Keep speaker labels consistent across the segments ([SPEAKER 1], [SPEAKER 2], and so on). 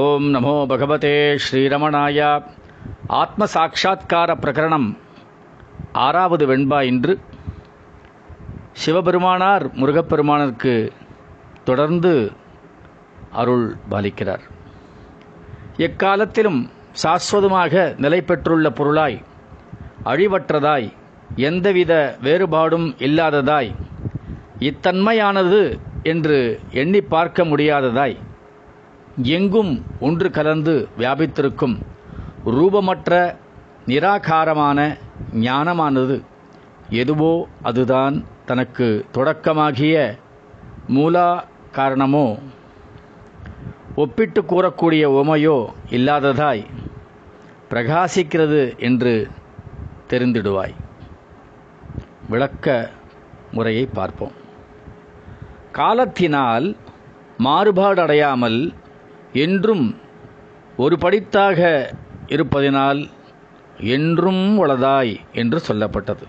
[SPEAKER 1] ஓம் நமோ பகவதே ஸ்ரீரமணாய ஆத்ம சாட்சா்கார பிரகரணம் ஆறாவது வெண்பா இன்று சிவபெருமானார் முருகப்பெருமானருக்கு தொடர்ந்து அருள் பாலிக்கிறார் எக்காலத்திலும் சாஸ்வதமாக நிலை பெற்றுள்ள பொருளாய் அழிவற்றதாய் எந்தவித வேறுபாடும் இல்லாததாய் இத்தன்மையானது என்று எண்ணி பார்க்க முடியாததாய் எங்கும் ஒன்று கலந்து வியாபித்திருக்கும் ரூபமற்ற நிராகாரமான ஞானமானது எதுவோ அதுதான் தனக்கு தொடக்கமாகிய மூலா காரணமோ ஒப்பிட்டு கூறக்கூடிய உமையோ இல்லாததாய் பிரகாசிக்கிறது என்று தெரிந்திடுவாய் விளக்க முறையை பார்ப்போம் காலத்தினால் மாறுபாடடையாமல் அடையாமல் என்றும் ஒரு படித்தாக இருப்பதினால் என்றும் உளதாய் என்று சொல்லப்பட்டது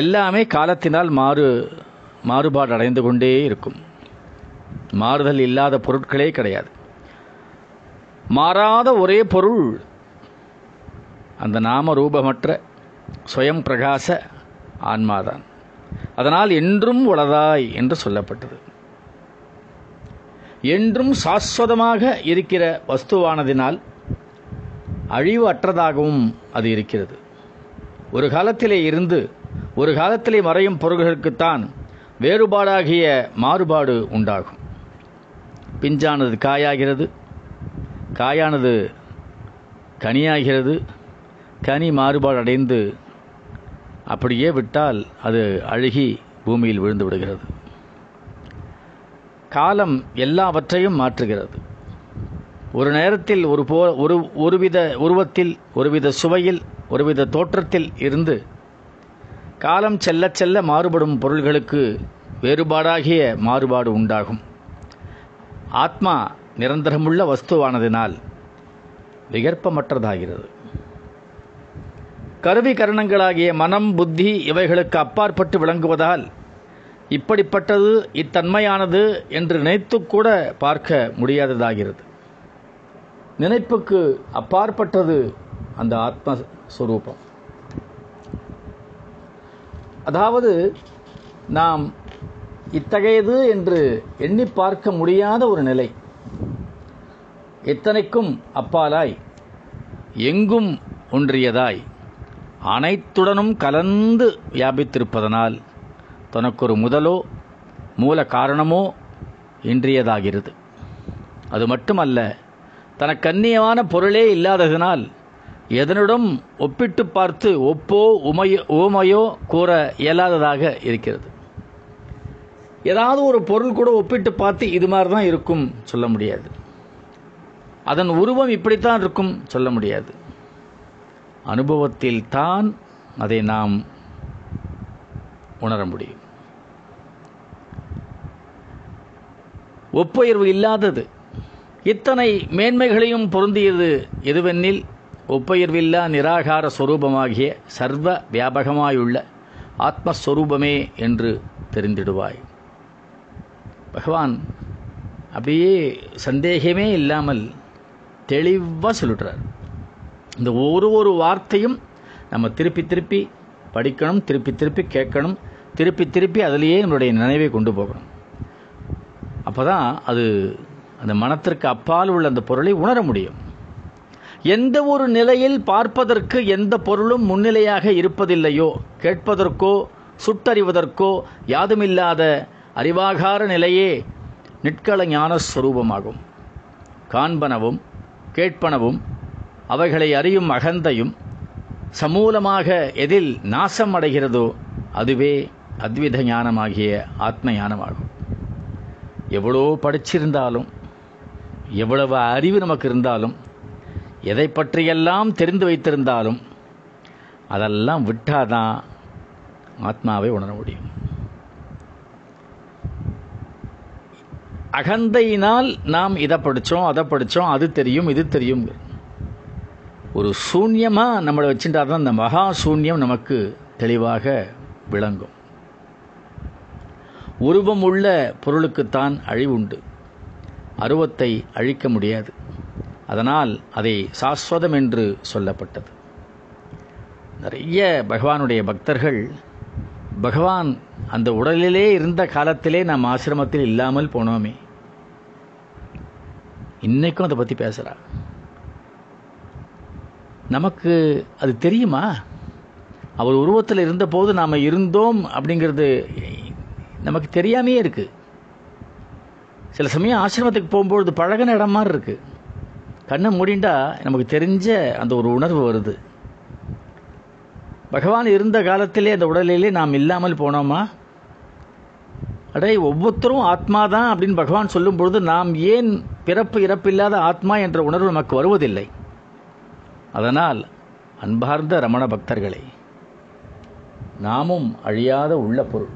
[SPEAKER 1] எல்லாமே காலத்தினால் மாறு மாறுபாடு அடைந்து கொண்டே இருக்கும் மாறுதல் இல்லாத பொருட்களே கிடையாது மாறாத ஒரே பொருள் அந்த நாம ரூபமற்ற சுயம் பிரகாச ஆன்மாதான் அதனால் என்றும் உளதாய் என்று சொல்லப்பட்டது என்றும் சாஸ்வதமாக இருக்கிற வஸ்துவானதினால் அழிவு அற்றதாகவும் அது இருக்கிறது ஒரு காலத்திலே இருந்து ஒரு காலத்திலே மறையும் பொருள்களுக்குத்தான் வேறுபாடாகிய மாறுபாடு உண்டாகும் பிஞ்சானது காயாகிறது காயானது கனியாகிறது கனி மாறுபாடு அடைந்து அப்படியே விட்டால் அது அழுகி பூமியில் விழுந்து விடுகிறது காலம் எல்லாவற்றையும் மாற்றுகிறது ஒரு நேரத்தில் ஒரு போ ஒரு ஒருவித உருவத்தில் ஒருவித சுவையில் ஒருவித தோற்றத்தில் இருந்து காலம் செல்ல செல்ல மாறுபடும் பொருள்களுக்கு வேறுபாடாகிய மாறுபாடு உண்டாகும் ஆத்மா நிரந்தரமுள்ள வஸ்துவானதினால் விகற்பமற்றதாகிறது கருவி கரணங்களாகிய மனம் புத்தி இவைகளுக்கு அப்பாற்பட்டு விளங்குவதால் இப்படிப்பட்டது இத்தன்மையானது என்று நினைத்து கூட பார்க்க முடியாததாகிறது நினைப்புக்கு அப்பாற்பட்டது அந்த ஆத்மஸ்வரூபம் அதாவது நாம் இத்தகையது என்று எண்ணி பார்க்க முடியாத ஒரு நிலை எத்தனைக்கும் அப்பாலாய் எங்கும் ஒன்றியதாய் அனைத்துடனும் கலந்து வியாபித்திருப்பதனால் தனக்கொரு முதலோ மூல காரணமோ இன்றியதாகிறது அது மட்டுமல்ல தனக்கன்னியமான பொருளே இல்லாததினால் எதனுடன் ஒப்பிட்டு பார்த்து ஒப்போ உமையோ ஓமையோ கூற இயலாததாக இருக்கிறது ஏதாவது ஒரு பொருள் கூட ஒப்பிட்டு பார்த்து இது மாதிரி தான் இருக்கும் சொல்ல முடியாது அதன் உருவம் இப்படித்தான் இருக்கும் சொல்ல முடியாது அனுபவத்தில் தான் அதை நாம் உணர முடியும் ஒப்புயர்வு இல்லாதது இத்தனை மேன்மைகளையும் பொருந்தியது எதுவென்னில் ஒப்புயர்வில்லா நிராகார ஸ்வரூபமாகிய சர்வ வியாபகமாயுள்ள ஆத்மஸ்வரூபமே என்று தெரிந்திடுவாய் பகவான் அப்படியே சந்தேகமே இல்லாமல் தெளிவாக சொல்லுறார் இந்த ஒரு ஒரு வார்த்தையும் நம்ம திருப்பி திருப்பி படிக்கணும் திருப்பி திருப்பி கேட்கணும் திருப்பி திருப்பி அதிலேயே நம்மளுடைய நினைவை கொண்டு போகணும் அப்போ தான் அது அந்த மனத்திற்கு அப்பால் உள்ள அந்த பொருளை உணர முடியும் எந்த ஒரு நிலையில் பார்ப்பதற்கு எந்த பொருளும் முன்னிலையாக இருப்பதில்லையோ கேட்பதற்கோ சுட்டறிவதற்கோ யாதுமில்லாத அறிவாகார நிலையே நிற்கள ஞான ஸ்வரூபமாகும் காண்பனவும் கேட்பனவும் அவைகளை அறியும் அகந்தையும் சமூலமாக எதில் நாசம் அடைகிறதோ அதுவே அத்வித ஞானமாகிய ஆத்ம ஞானமாகும் எவ்வளோ படிச்சிருந்தாலும் எவ்வளவு அறிவு நமக்கு இருந்தாலும் எதை பற்றியெல்லாம் தெரிந்து வைத்திருந்தாலும் அதெல்லாம் விட்டாதான் ஆத்மாவை உணர முடியும் அகந்தையினால் நாம் இதை படித்தோம் அதை படித்தோம் அது தெரியும் இது தெரியும் ஒரு சூன்யமாக நம்மளை வச்சுட்டா தான் இந்த மகா சூன்யம் நமக்கு தெளிவாக விளங்கும் உருவமுள்ள பொருளுக்குத்தான் அழிவுண்டு அருவத்தை அழிக்க முடியாது அதனால் அதை சாஸ்வதம் என்று சொல்லப்பட்டது நிறைய பகவானுடைய பக்தர்கள் பகவான் அந்த உடலிலே இருந்த காலத்திலே நாம் ஆசிரமத்தில் இல்லாமல் போனோமே இன்னைக்கும் அதை பற்றி பேசுகிறா நமக்கு அது தெரியுமா அவர் உருவத்தில் இருந்தபோது நாம் இருந்தோம் அப்படிங்கிறது நமக்கு தெரியாமே இருக்குது சில சமயம் ஆசிரமத்துக்கு போகும்பொழுது பழகின இடம் மாதிரி இருக்குது கண்ணை மூடிண்டா நமக்கு தெரிஞ்ச அந்த ஒரு உணர்வு வருது பகவான் இருந்த காலத்திலே அந்த உடலிலே நாம் இல்லாமல் போனோமா அடே ஒவ்வொருத்தரும் ஆத்மா தான் அப்படின்னு பகவான் சொல்லும் பொழுது நாம் ஏன் பிறப்பு இறப்பில்லாத ஆத்மா என்ற உணர்வு நமக்கு வருவதில்லை அதனால் அன்பார்ந்த ரமண பக்தர்களை நாமும் அழியாத உள்ள பொருள்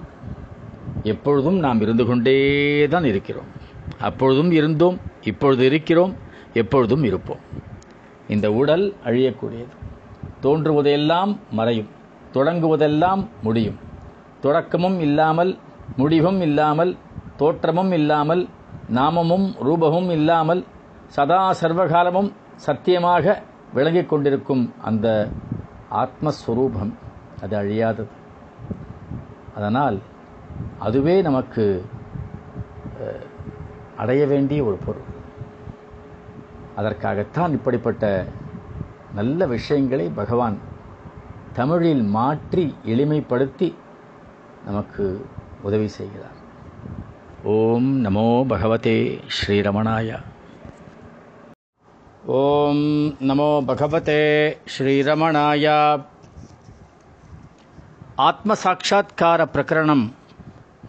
[SPEAKER 1] எப்பொழுதும் நாம் இருந்து கொண்டே தான் இருக்கிறோம் அப்பொழுதும் இருந்தோம் இப்பொழுது இருக்கிறோம் எப்பொழுதும் இருப்போம் இந்த உடல் அழியக்கூடியது தோன்றுவதையெல்லாம் மறையும் தொடங்குவதெல்லாம் முடியும் தொடக்கமும் இல்லாமல் முடிவும் இல்லாமல் தோற்றமும் இல்லாமல் நாமமும் ரூபமும் இல்லாமல் சதா சர்வகாலமும் சத்தியமாக விளங்கிக் கொண்டிருக்கும் அந்த ஆத்மஸ்வரூபம் அது அழியாதது அதனால் அதுவே நமக்கு அடைய வேண்டிய ஒரு பொருள் அதற்காகத்தான் இப்படிப்பட்ட நல்ல விஷயங்களை பகவான் தமிழில் மாற்றி எளிமைப்படுத்தி நமக்கு உதவி செய்கிறார் ஓம் நமோ பகவதே ஸ்ரீரமணாய ஓம் நமோ பகவதே ஸ்ரீரமணாயா ஆத்ம பிரகரணம்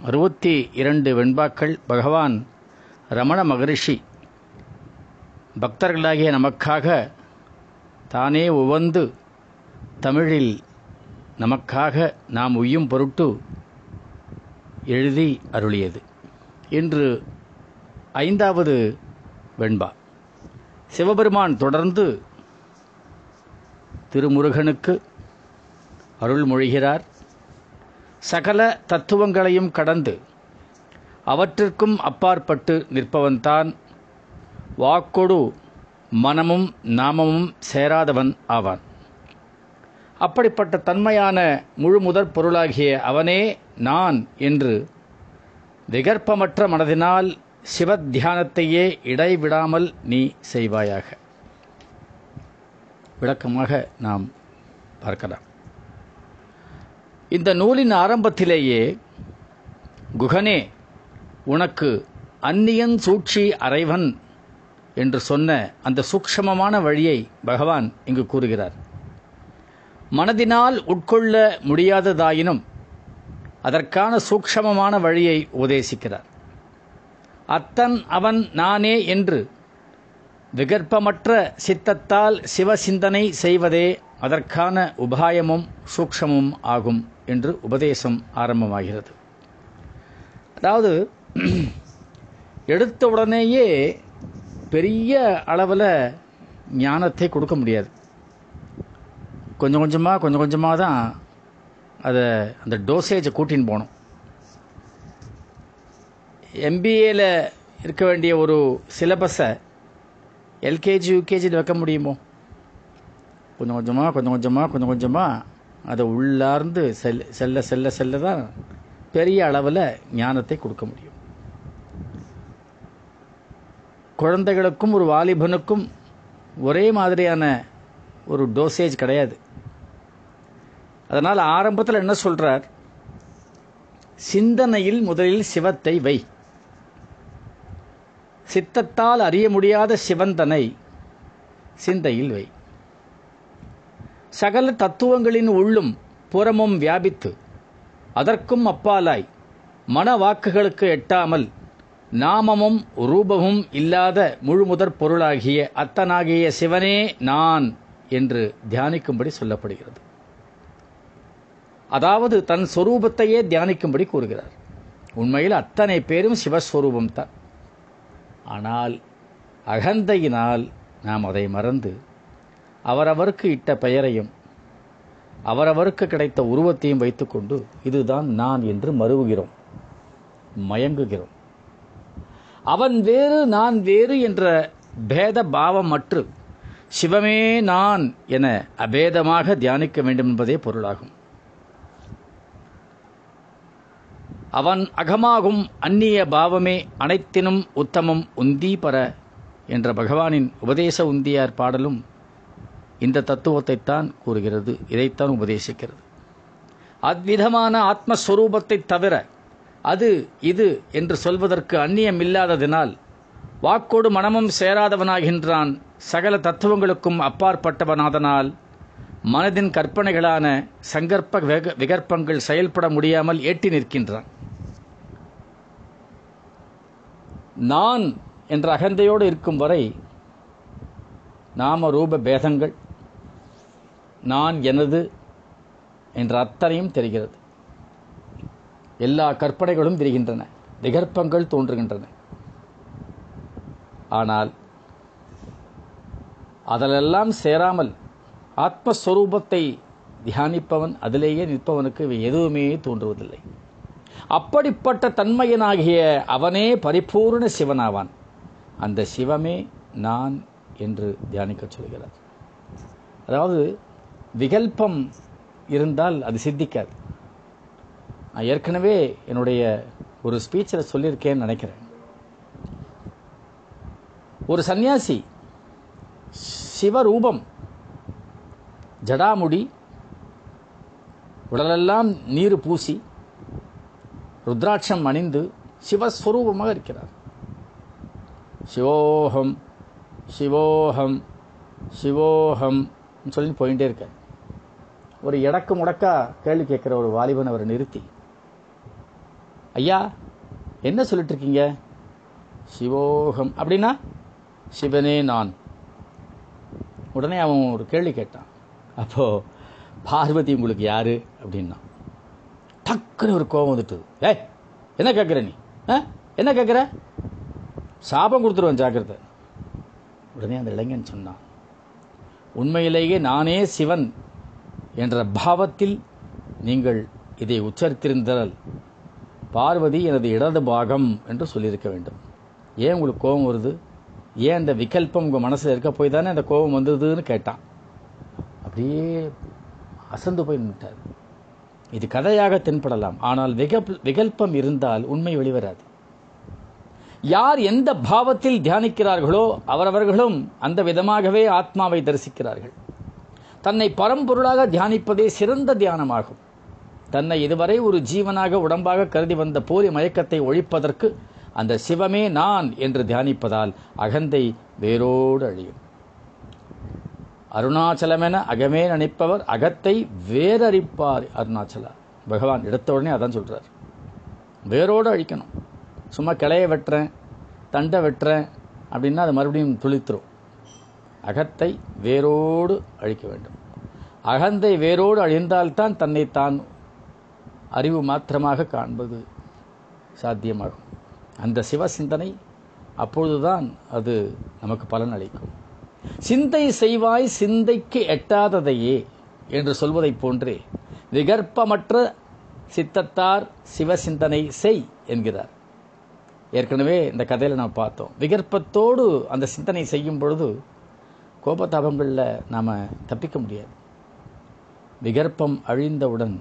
[SPEAKER 1] அறுபத்தி இரண்டு வெண்பாக்கள் பகவான் ரமண மகரிஷி பக்தர்களாகிய நமக்காக தானே உவந்து தமிழில் நமக்காக நாம் உய்யும் பொருட்டு எழுதி அருளியது இன்று ஐந்தாவது வெண்பா சிவபெருமான் தொடர்ந்து திருமுருகனுக்கு அருள்மொழிகிறார் சகல தத்துவங்களையும் கடந்து அவற்றிற்கும் அப்பாற்பட்டு நிற்பவன்தான் வாக்கொடு மனமும் நாமமும் சேராதவன் ஆவான் அப்படிப்பட்ட தன்மையான முதற் பொருளாகிய அவனே நான் என்று விகற்பமற்ற மனதினால் சிவத்தியானத்தையே இடைவிடாமல் நீ செய்வாயாக விளக்கமாக நாம் பார்க்கலாம் இந்த நூலின் ஆரம்பத்திலேயே குகனே உனக்கு அந்நியன் சூழ்ச்சி அறைவன் என்று சொன்ன அந்த சூக்ஷமமான வழியை பகவான் இங்கு கூறுகிறார் மனதினால் உட்கொள்ள முடியாததாயினும் அதற்கான சூக்ஷமமான வழியை உபதேசிக்கிறார் அத்தன் அவன் நானே என்று விகற்பமற்ற சித்தத்தால் சிவசிந்தனை செய்வதே அதற்கான உபாயமும் சூக்ஷமும் ஆகும் என்று உபதேசம் ஆரம்பமாகிறது அதாவது எடுத்த உடனேயே பெரிய அளவில் ஞானத்தை கொடுக்க முடியாது கொஞ்சம் கொஞ்சமாக கொஞ்சம் கொஞ்சமாக தான் அதை அந்த டோசேஜை கூட்டின்னு போகணும் எம்பிஏல இருக்க வேண்டிய ஒரு சிலபஸை எல்கேஜி யூகேஜியில் வைக்க முடியுமோ கொஞ்சம் கொஞ்சமாக கொஞ்சம் கொஞ்சமாக கொஞ்சம் கொஞ்சமாக அதை உள்ளார்ந்து செல் செல்ல செல்ல செல்ல தான் பெரிய அளவில் ஞானத்தை கொடுக்க முடியும் குழந்தைகளுக்கும் ஒரு வாலிபனுக்கும் ஒரே மாதிரியான ஒரு டோசேஜ் கிடையாது அதனால் ஆரம்பத்தில் என்ன சொல்கிறார் சிந்தனையில் முதலில் சிவத்தை வை சித்தத்தால் அறிய முடியாத சிவந்தனை சிந்தையில் வை சகல தத்துவங்களின் உள்ளும் புறமும் வியாபித்து அதற்கும் அப்பாலாய் மன வாக்குகளுக்கு எட்டாமல் நாமமும் ரூபமும் இல்லாத முழுமுதற் பொருளாகிய அத்தனாகிய சிவனே நான் என்று தியானிக்கும்படி சொல்லப்படுகிறது அதாவது தன் சொரூபத்தையே தியானிக்கும்படி கூறுகிறார் உண்மையில் அத்தனை பேரும் சிவஸ்வரூபம்தான் ஆனால் அகந்தையினால் நாம் அதை மறந்து அவரவருக்கு இட்ட பெயரையும் அவரவருக்கு கிடைத்த உருவத்தையும் வைத்துக்கொண்டு இதுதான் நான் என்று மறுவுகிறோம் மயங்குகிறோம் அவன் வேறு நான் வேறு என்ற பேத பாவம் அற்று சிவமே நான் என அபேதமாக தியானிக்க வேண்டும் என்பதே பொருளாகும் அவன் அகமாகும் அந்நிய பாவமே அனைத்தினும் உத்தமம் உந்தி பர என்ற பகவானின் உபதேச உந்தியார் பாடலும் இந்த தத்துவத்தைத்தான் கூறுகிறது இதைத்தான் உபதேசிக்கிறது அத்விதமான ஆத்மஸ்வரூபத்தை தவிர அது இது என்று சொல்வதற்கு அந்நியம் இல்லாததினால் வாக்கோடு மனமும் சேராதவனாகின்றான் சகல தத்துவங்களுக்கும் அப்பாற்பட்டவனாதனால் மனதின் கற்பனைகளான சங்கற்ப விகற்பங்கள் செயல்பட முடியாமல் ஏட்டி நிற்கின்றான் நான் என்ற அகந்தையோடு இருக்கும் வரை நாம ரூப பேதங்கள் நான் எனது என்ற அத்தனையும் தெரிகிறது எல்லா கற்பனைகளும் தெரிகின்றன விகற்பங்கள் தோன்றுகின்றன ஆனால் அதிலெல்லாம் சேராமல் ஆத்மஸ்வரூபத்தை தியானிப்பவன் அதிலேயே நிற்பவனுக்கு எதுவுமே தோன்றுவதில்லை அப்படிப்பட்ட தன்மையனாகிய அவனே பரிபூர்ண சிவனாவான் அந்த சிவமே நான் என்று தியானிக்க சொல்கிறார் அதாவது விகல்பம் இருந்தால் அது சித்திக்காது நான் ஏற்கனவே என்னுடைய ஒரு ஸ்பீச்சில் சொல்லியிருக்கேன்னு நினைக்கிறேன் ஒரு சன்னியாசி சிவரூபம் ஜடாமுடி உடலெல்லாம் நீர் பூசி ருத்ராட்சம் அணிந்து சிவஸ்வரூபமாக இருக்கிறார் சிவோகம் சிவோகம் சிவோகம் சொல்லி போயிட்டே இருக்கேன் ஒரு இடக்கு முடக்கா கேள்வி கேட்குற ஒரு வாலிபன் அவரை நிறுத்தி ஐயா என்ன சொல்லிட்டு இருக்கீங்க சிவோகம் அப்படின்னா சிவனே நான் உடனே அவன் ஒரு கேள்வி கேட்டான் அப்போ பார்வதி உங்களுக்கு யாரு அப்படின்னா டக்குன்னு ஒரு கோபம் வந்துட்டு ஏய் என்ன கேட்குற நீ ஆ என்ன கேட்குற சாபம் கொடுத்துருவேன் ஜாக்கிரதை உடனே அந்த இளைஞன் சொன்னான் உண்மையிலேயே நானே சிவன் என்ற பாவத்தில் நீங்கள் இதை உச்சரித்திருந்தால் பார்வதி எனது இடது பாகம் என்று சொல்லியிருக்க வேண்டும் ஏன் உங்களுக்கு கோபம் வருது ஏன் அந்த விகல்பம் உங்கள் மனசில் இருக்க போய் தானே அந்த கோபம் வந்ததுன்னு கேட்டான் அப்படியே அசந்து போய் நின்றார் இது கதையாக தென்படலாம் ஆனால் விக விகல்பம் இருந்தால் உண்மை வெளிவராது யார் எந்த பாவத்தில் தியானிக்கிறார்களோ அவரவர்களும் அந்த விதமாகவே ஆத்மாவை தரிசிக்கிறார்கள் தன்னை பரம்பொருளாக தியானிப்பதே சிறந்த தியானமாகும் தன்னை இதுவரை ஒரு ஜீவனாக உடம்பாக கருதி வந்த போலி மயக்கத்தை ஒழிப்பதற்கு அந்த சிவமே நான் என்று தியானிப்பதால் அகந்தை வேரோடு அழியும் அருணாச்சலமென அகமே நினைப்பவர் அகத்தை வேரறிப்பார் அருணாச்சலா பகவான் எடுத்த உடனே அதான் சொல்கிறார் வேரோடு அழிக்கணும் சும்மா கிளையை வெட்டுறேன் தண்டை வெட்டுறேன் அப்படின்னா அது மறுபடியும் துளித்துரும் அகத்தை வேரோடு அழிக்க வேண்டும் அகந்தை வேரோடு அழிந்தால்தான் தன்னைத்தான் அறிவு மாத்திரமாக காண்பது சாத்தியமாகும் அந்த சிவ சிந்தனை அப்பொழுதுதான் அது நமக்கு பலன் அளிக்கும் சிந்தை செய்வாய் சிந்தைக்கு எட்டாததையே என்று சொல்வதைப் போன்றே விகற்பமற்ற சித்தத்தார் சிவ சிந்தனை செய் என்கிறார் ஏற்கனவே இந்த கதையில் நாம் பார்த்தோம் விகற்பத்தோடு அந்த சிந்தனை செய்யும் பொழுது கோபதாபங்களில் நாம் தப்பிக்க முடியாது விகற்பம் அழிந்தவுடன்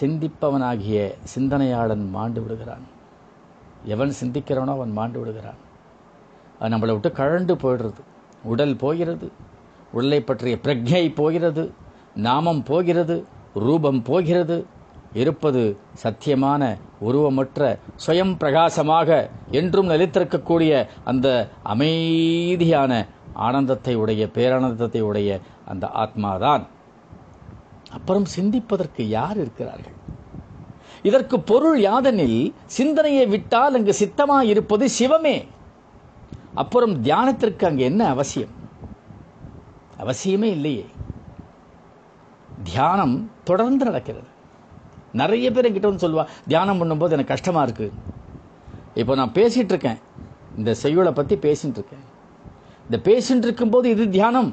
[SPEAKER 1] சிந்திப்பவனாகிய சிந்தனையாளன் மாண்டு விடுகிறான் எவன் சிந்திக்கிறவனோ அவன் மாண்டு விடுகிறான் அது நம்மளை விட்டு கழண்டு போயிடுறது உடல் போகிறது உடலை பற்றிய பிரக்ஞை போகிறது நாமம் போகிறது ரூபம் போகிறது இருப்பது சத்தியமான உருவமற்ற சுயம் பிரகாசமாக என்றும் நலித்திருக்கக்கூடிய அந்த அமைதியான ஆனந்தத்தை உடைய பேரானந்தத்தை உடைய அந்த ஆத்மாதான் அப்புறம் சிந்திப்பதற்கு யார் இருக்கிறார்கள் இதற்கு பொருள் யாதெனில் சிந்தனையை விட்டால் அங்கு சித்தமாக இருப்பது சிவமே அப்புறம் தியானத்திற்கு அங்கு என்ன அவசியம் அவசியமே இல்லையே தியானம் தொடர்ந்து நடக்கிறது நிறைய பேர் என்கிட்ட வந்து சொல்லுவா தியானம் பண்ணும்போது எனக்கு கஷ்டமாக இருக்குது இப்போ நான் பேசிகிட்டு இருக்கேன் இந்த செய்யுளை பற்றி பேசிகிட்டு இருக்கேன் இந்த பேஷண்ட் இருக்கும்போது இது தியானம்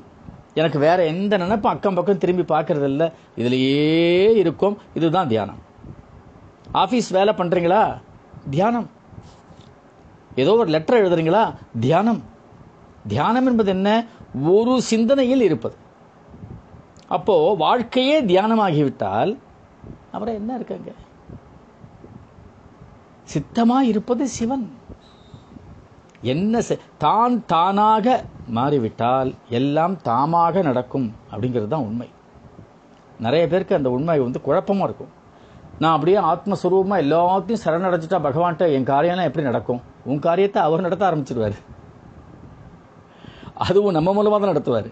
[SPEAKER 1] எனக்கு வேற எந்த நினைப்பும் அக்கம் பக்கம் திரும்பி பார்க்கறது இல்லை இதுலயே இருக்கும் இதுதான் தியானம் ஆஃபீஸ் வேலை பண்ணுறீங்களா தியானம் ஏதோ ஒரு லெட்டர் எழுதுறீங்களா தியானம் தியானம் என்பது என்ன ஒரு சிந்தனையில் இருப்பது அப்போ வாழ்க்கையே தியானமாகிவிட்டால் அப்புறம் என்ன இருக்காங்க சித்தமாக இருப்பது சிவன் என்ன தான் தானாக மாறிவிட்டால் எல்லாம் தாமாக நடக்கும் அப்படிங்கிறது தான் உண்மை நிறைய பேருக்கு அந்த உண்மை வந்து குழப்பமாக இருக்கும் நான் அப்படியே ஆத்மஸ்வரூபமாக எல்லாத்தையும் சரணடைஞ்சிட்டா பகவான்கிட்ட என் காரியம்லாம் எப்படி நடக்கும் உன் காரியத்தை அவர் நடத்த ஆரம்பிச்சிடுவார் அதுவும் நம்ம மூலமாக தான் நடத்துவார்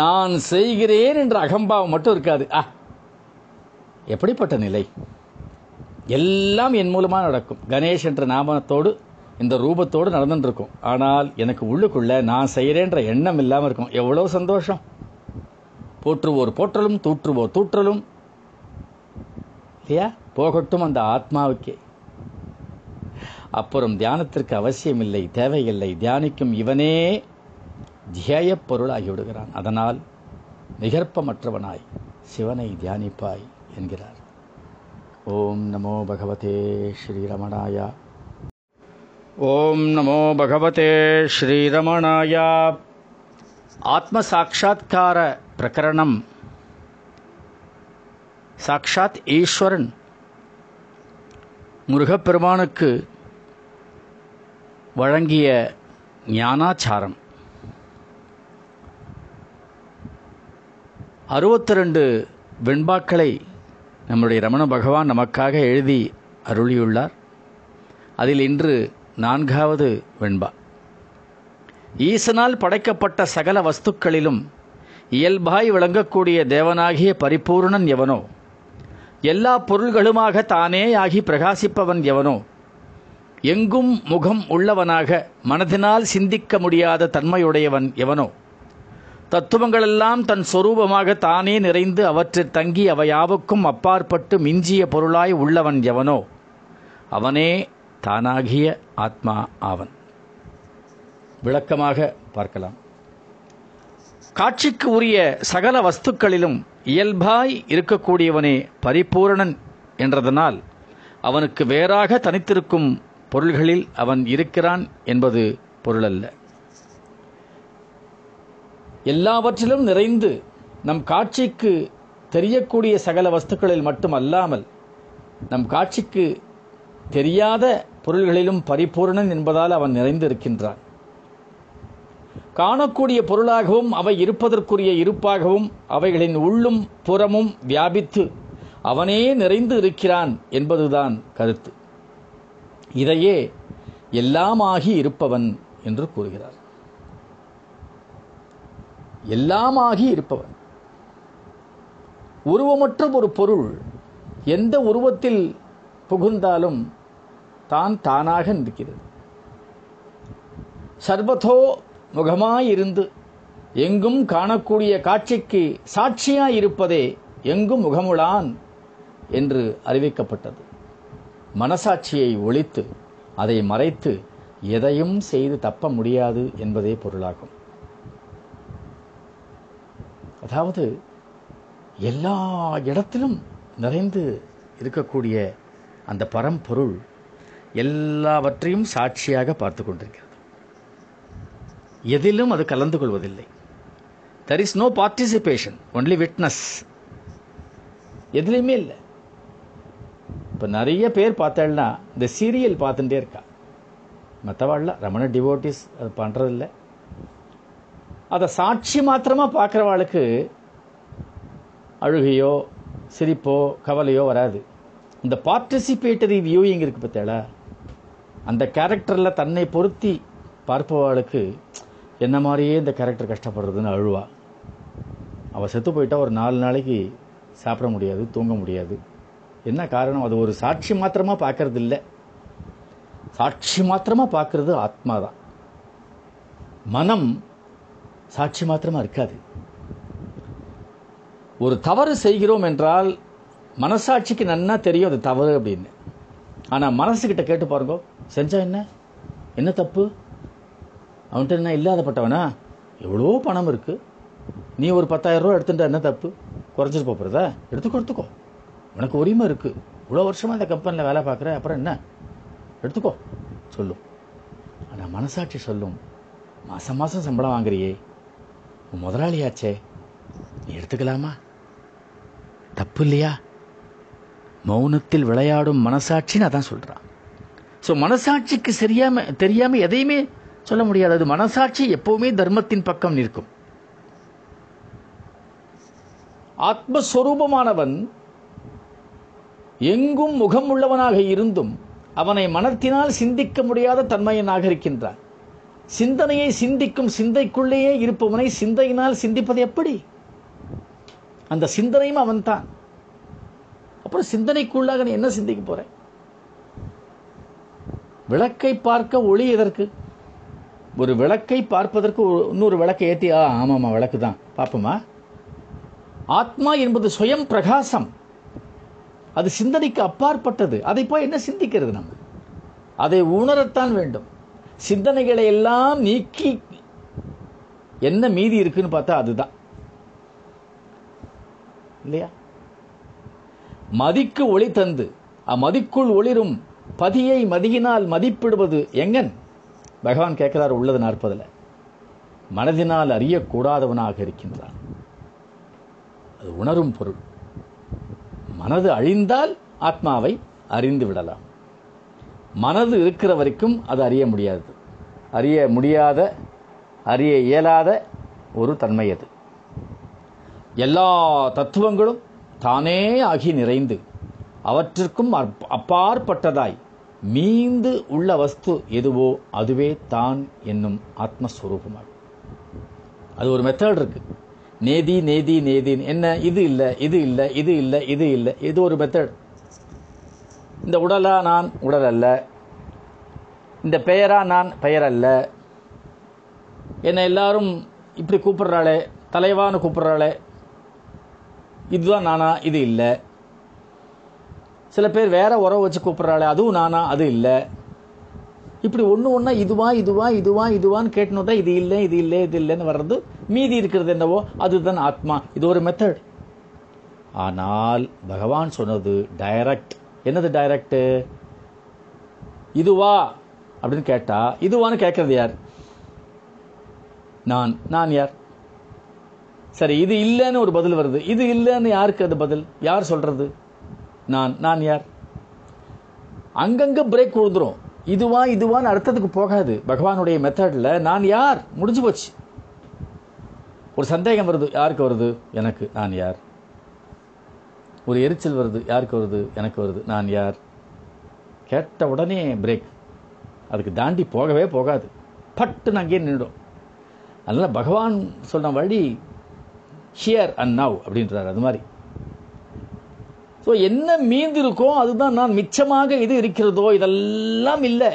[SPEAKER 1] நான் செய்கிறேன் என்ற அகம்பாவம் மட்டும் இருக்காது ஆ எப்படிப்பட்ட நிலை எல்லாம் என் மூலமாக நடக்கும் கணேஷ் என்ற நாமத்தோடு இந்த ரூபத்தோடு நடந்துட்டுருக்கும் ஆனால் எனக்கு உள்ளுக்குள்ளே நான் செய்கிறேன்ற எண்ணம் இல்லாமல் இருக்கும் எவ்வளோ சந்தோஷம் போற்றுவோர் போற்றலும் தூற்றுவோர் தூற்றலும் இல்லையா போகட்டும் அந்த ஆத்மாவுக்கே அப்புறம் தியானத்திற்கு அவசியமில்லை தேவையில்லை தியானிக்கும் இவனே தியேய பொருள் அதனால் நிகர்ப்பமற்றவனாய் சிவனை தியானிப்பாய் என்கிறார் ஓம் நமோ பகவதே ஸ்ரீரமணாயா ஓம் நமோ பகவதே ஸ்ரீரமணாயா ஆத்மசாட்சா்கார பிரகரணம் சாட்சாத் ஈஸ்வரன் முருகப்பெருமானுக்கு வழங்கிய ஞானாச்சாரம் அறுபத்தி ரெண்டு வெண்பாக்களை நம்முடைய ரமண பகவான் நமக்காக எழுதி அருளியுள்ளார் அதில் இன்று நான்காவது வெண்பா ஈசனால் படைக்கப்பட்ட சகல வஸ்துக்களிலும் இயல்பாய் விளங்கக்கூடிய தேவனாகிய பரிபூர்ணன் எவனோ எல்லா பொருள்களுமாக தானே ஆகி பிரகாசிப்பவன் எவனோ எங்கும் முகம் உள்ளவனாக மனதினால் சிந்திக்க முடியாத தன்மையுடையவன் எவனோ தத்துவங்களெல்லாம் தன் சொரூபமாக தானே நிறைந்து அவற்றில் தங்கி அவையாவுக்கும் அப்பாற்பட்டு மிஞ்சிய பொருளாய் உள்ளவன் எவனோ அவனே தானாகிய ஆத்மா ஆவன் விளக்கமாக பார்க்கலாம் காட்சிக்கு உரிய சகல வஸ்துக்களிலும் இயல்பாய் இருக்கக்கூடியவனே பரிபூரணன் என்றதனால் அவனுக்கு வேறாக தனித்திருக்கும் பொருள்களில் அவன் இருக்கிறான் என்பது பொருளல்ல எல்லாவற்றிலும் நிறைந்து நம் காட்சிக்கு தெரியக்கூடிய சகல வஸ்துக்களில் மட்டுமல்லாமல் நம் காட்சிக்கு தெரியாத பொருள்களிலும் பரிபூர்ணன் என்பதால் அவன் நிறைந்திருக்கின்றான் காணக்கூடிய பொருளாகவும் அவை இருப்பதற்குரிய இருப்பாகவும் அவைகளின் உள்ளும் புறமும் வியாபித்து அவனே நிறைந்து இருக்கிறான் என்பதுதான் கருத்து இதையே எல்லாமாகி இருப்பவன் என்று கூறுகிறார் எல்லாமாகி இருப்பவன் உருவமற்ற ஒரு பொருள் எந்த உருவத்தில் புகுந்தாலும் தான் தானாக நிற்கிறது சர்வதோ முகமாயிருந்து எங்கும் காணக்கூடிய காட்சிக்கு சாட்சியாயிருப்பதே எங்கும் முகமுளான் என்று அறிவிக்கப்பட்டது மனசாட்சியை ஒழித்து அதை மறைத்து எதையும் செய்து தப்ப முடியாது என்பதே பொருளாகும் அதாவது எல்லா இடத்திலும் நிறைந்து இருக்கக்கூடிய அந்த பரம்பொருள் எல்லாவற்றையும் சாட்சியாக பார்த்து கொண்டிருக்கிறது எதிலும் அது கலந்து கொள்வதில்லை there is no participation only witness எதுலேயுமே இல்லை இப்போ நிறைய பேர் பார்த்தாள்னா இந்த சீரியல் பார்த்துட்டே இருக்கா மற்றவாள்ல ரமண டிவோட்டிஸ் அது பண்ணுறதில்ல அதை சாட்சி மாத்திரமாக பார்க்குறவாளுக்கு அழுகையோ சிரிப்போ கவலையோ வராது இந்த பார்ட்டிசிபேட்டரி வியூயிங் இருக்குது பார்த்தேளா அந்த கேரக்டரில் தன்னை பொருத்தி பார்ப்பவளுக்கு என்ன மாதிரியே இந்த கேரக்டர் கஷ்டப்படுறதுன்னு அழுவா அவள் செத்து போயிட்டா ஒரு நாலு நாளைக்கு சாப்பிட முடியாது தூங்க முடியாது என்ன காரணம் அது ஒரு சாட்சி மாத்திரமாக பார்க்கறது இல்லை சாட்சி மாத்திரமாக பார்க்கறது ஆத்மா தான் மனம் சாட்சி மாத்திரமாக இருக்காது ஒரு தவறு செய்கிறோம் என்றால் மனசாட்சிக்கு நன்னா தெரியும் அது தவறு அப்படின்னு ஆனால் மனசுக்கிட்ட கேட்டு பாருங்கோ செஞ்சால் என்ன என்ன தப்பு அவன்கிட்ட என்ன இல்லாதப்பட்டவனா எவ்வளோ பணம் இருக்குது நீ ஒரு பத்தாயிரம் ரூபா எடுத்துட்டா என்ன தப்பு குறைஞ்சிட்டு போகிறதா எடுத்துக்கோ எடுத்துக்கோ உனக்கு உரிமை இருக்குது இவ்வளோ வருஷமாக இந்த கம்பெனியில் வேலை பார்க்குற அப்புறம் என்ன எடுத்துக்கோ சொல்லும் ஆனால் மனசாட்சி சொல்லும் மாதம் மாதம் சம்பளம் வாங்குறியே உன் முதலாளியாச்சே நீ எடுத்துக்கலாமா தப்பு இல்லையா மௌனத்தில் விளையாடும் மனசாட்சின்னு அதான் சொல்கிறான் ஸோ மனசாட்சிக்கு சரியாம தெரியாமல் எதையுமே சொல்ல முடியாது அது மனசாட்சி எப்போவுமே தர்மத்தின் பக்கம் நிற்கும் ஆத்மஸ்வரூபமானவன் எங்கும் முகம் உள்ளவனாக இருந்தும் அவனை மனத்தினால் சிந்திக்க முடியாத தன்மையனாக இருக்கின்றான் சிந்தனையை சிந்திக்கும் சிந்தைக்குள்ளேயே இருப்பவனை சிந்தையினால் சிந்திப்பது எப்படி அந்த சிந்தனையும் அவன்தான் அப்புறம் சிந்தனைக்குள்ளாக நீ என்ன சிந்திக்க போறேன் விளக்கை பார்க்க ஒளி எதற்கு ஒரு விளக்கை பார்ப்பதற்கு இன்னொரு விளக்கை ஏற்றி ஆ ஆமாம்மா விளக்கு தான் பார்ப்போமா ஆத்மா என்பது சுயம் பிரகாசம் அது சிந்தனைக்கு அப்பாற்பட்டது அதை போய் என்ன சிந்திக்கிறது நம்ம அதை உணரத்தான் வேண்டும் சிந்தனைகளை எல்லாம் நீக்கி என்ன மீதி இருக்குன்னு பார்த்தா அதுதான் இல்லையா மதிக்கு ஒளி தந்து அம்மதிக்குள் ஒளிரும் பதியை மதியினால் மதிப்பிடுவது எங்கன் பகவான் கேட்கிறார் உள்ளது நாற்பதில் மனதினால் அறியக்கூடாதவனாக இருக்கின்றான் அது உணரும் பொருள் மனது அழிந்தால் ஆத்மாவை அறிந்து விடலாம் மனது இருக்கிற வரைக்கும் அது அறிய முடியாது அறிய முடியாத அறிய இயலாத ஒரு தன்மை அது எல்லா தத்துவங்களும் தானே ஆகி நிறைந்து அவற்றிற்கும் அப்பாற்பட்டதாய் மீந்து உள்ள வஸ்து எதுவோ அதுவே தான் என்னும் ஆத்மஸ்வரூபமாகும் அது ஒரு மெத்தட் இருக்கு நேதி நேதி நேதின்னு என்ன இது இல்லை இது இல்லை இது இல்லை இது இல்லை இது ஒரு மெத்தட் இந்த உடலா நான் உடல் அல்ல இந்த பெயரா நான் பெயர் அல்ல என்னை எல்லாரும் இப்படி கூப்பிடுறாளே தலைவான்னு கூப்பிடுறாளே இதுதான் நானா இது இல்லை சில பேர் வேற உறவு வச்சு கூப்பிட்றாள் அதுவும் நானா அது இல்லை இப்படி ஒன்று ஒன்றா இதுவா இதுவா இதுவா இதுவான்னு தான் இது இல்லை இது இல்லை இது இல்லைன்னு வர்றது மீதி இருக்கிறது என்னவோ அதுதான் ஆத்மா இது ஒரு மெத்தட் ஆனால் பகவான் சொன்னது டைரக்ட் என்னது டைரக்ட் இதுவா அப்படின்னு கேட்டா இதுவான்னு கேட்கறது யார் நான் நான் யார் சரி இது இல்லைன்னு ஒரு பதில் வருது இது இல்லைன்னு யாருக்கு அது பதில் யார் சொல்றது நான் நான் யார் அங்கங்கே பிரேக் கொடுத்துரும் இதுவா இதுவான்னு அடுத்ததுக்கு போகாது பகவானுடைய மெத்தடில் நான் யார் முடிஞ்சு போச்சு ஒரு சந்தேகம் வருது யாருக்கு வருது எனக்கு நான் யார் ஒரு எரிச்சல் வருது யாருக்கு வருது எனக்கு வருது நான் யார் கேட்ட உடனே பிரேக் அதுக்கு தாண்டி போகவே போகாது பட்டுன்னு அங்கேயே நின்றுடும் அதனால் பகவான் சொன்ன வழி ஹியர் அண்ட் நவ் அப்படின்றார் அது மாதிரி ஸோ என்ன மீந்திருக்கோ அதுதான் நான் மிச்சமாக எது இருக்கிறதோ இதெல்லாம் இல்லை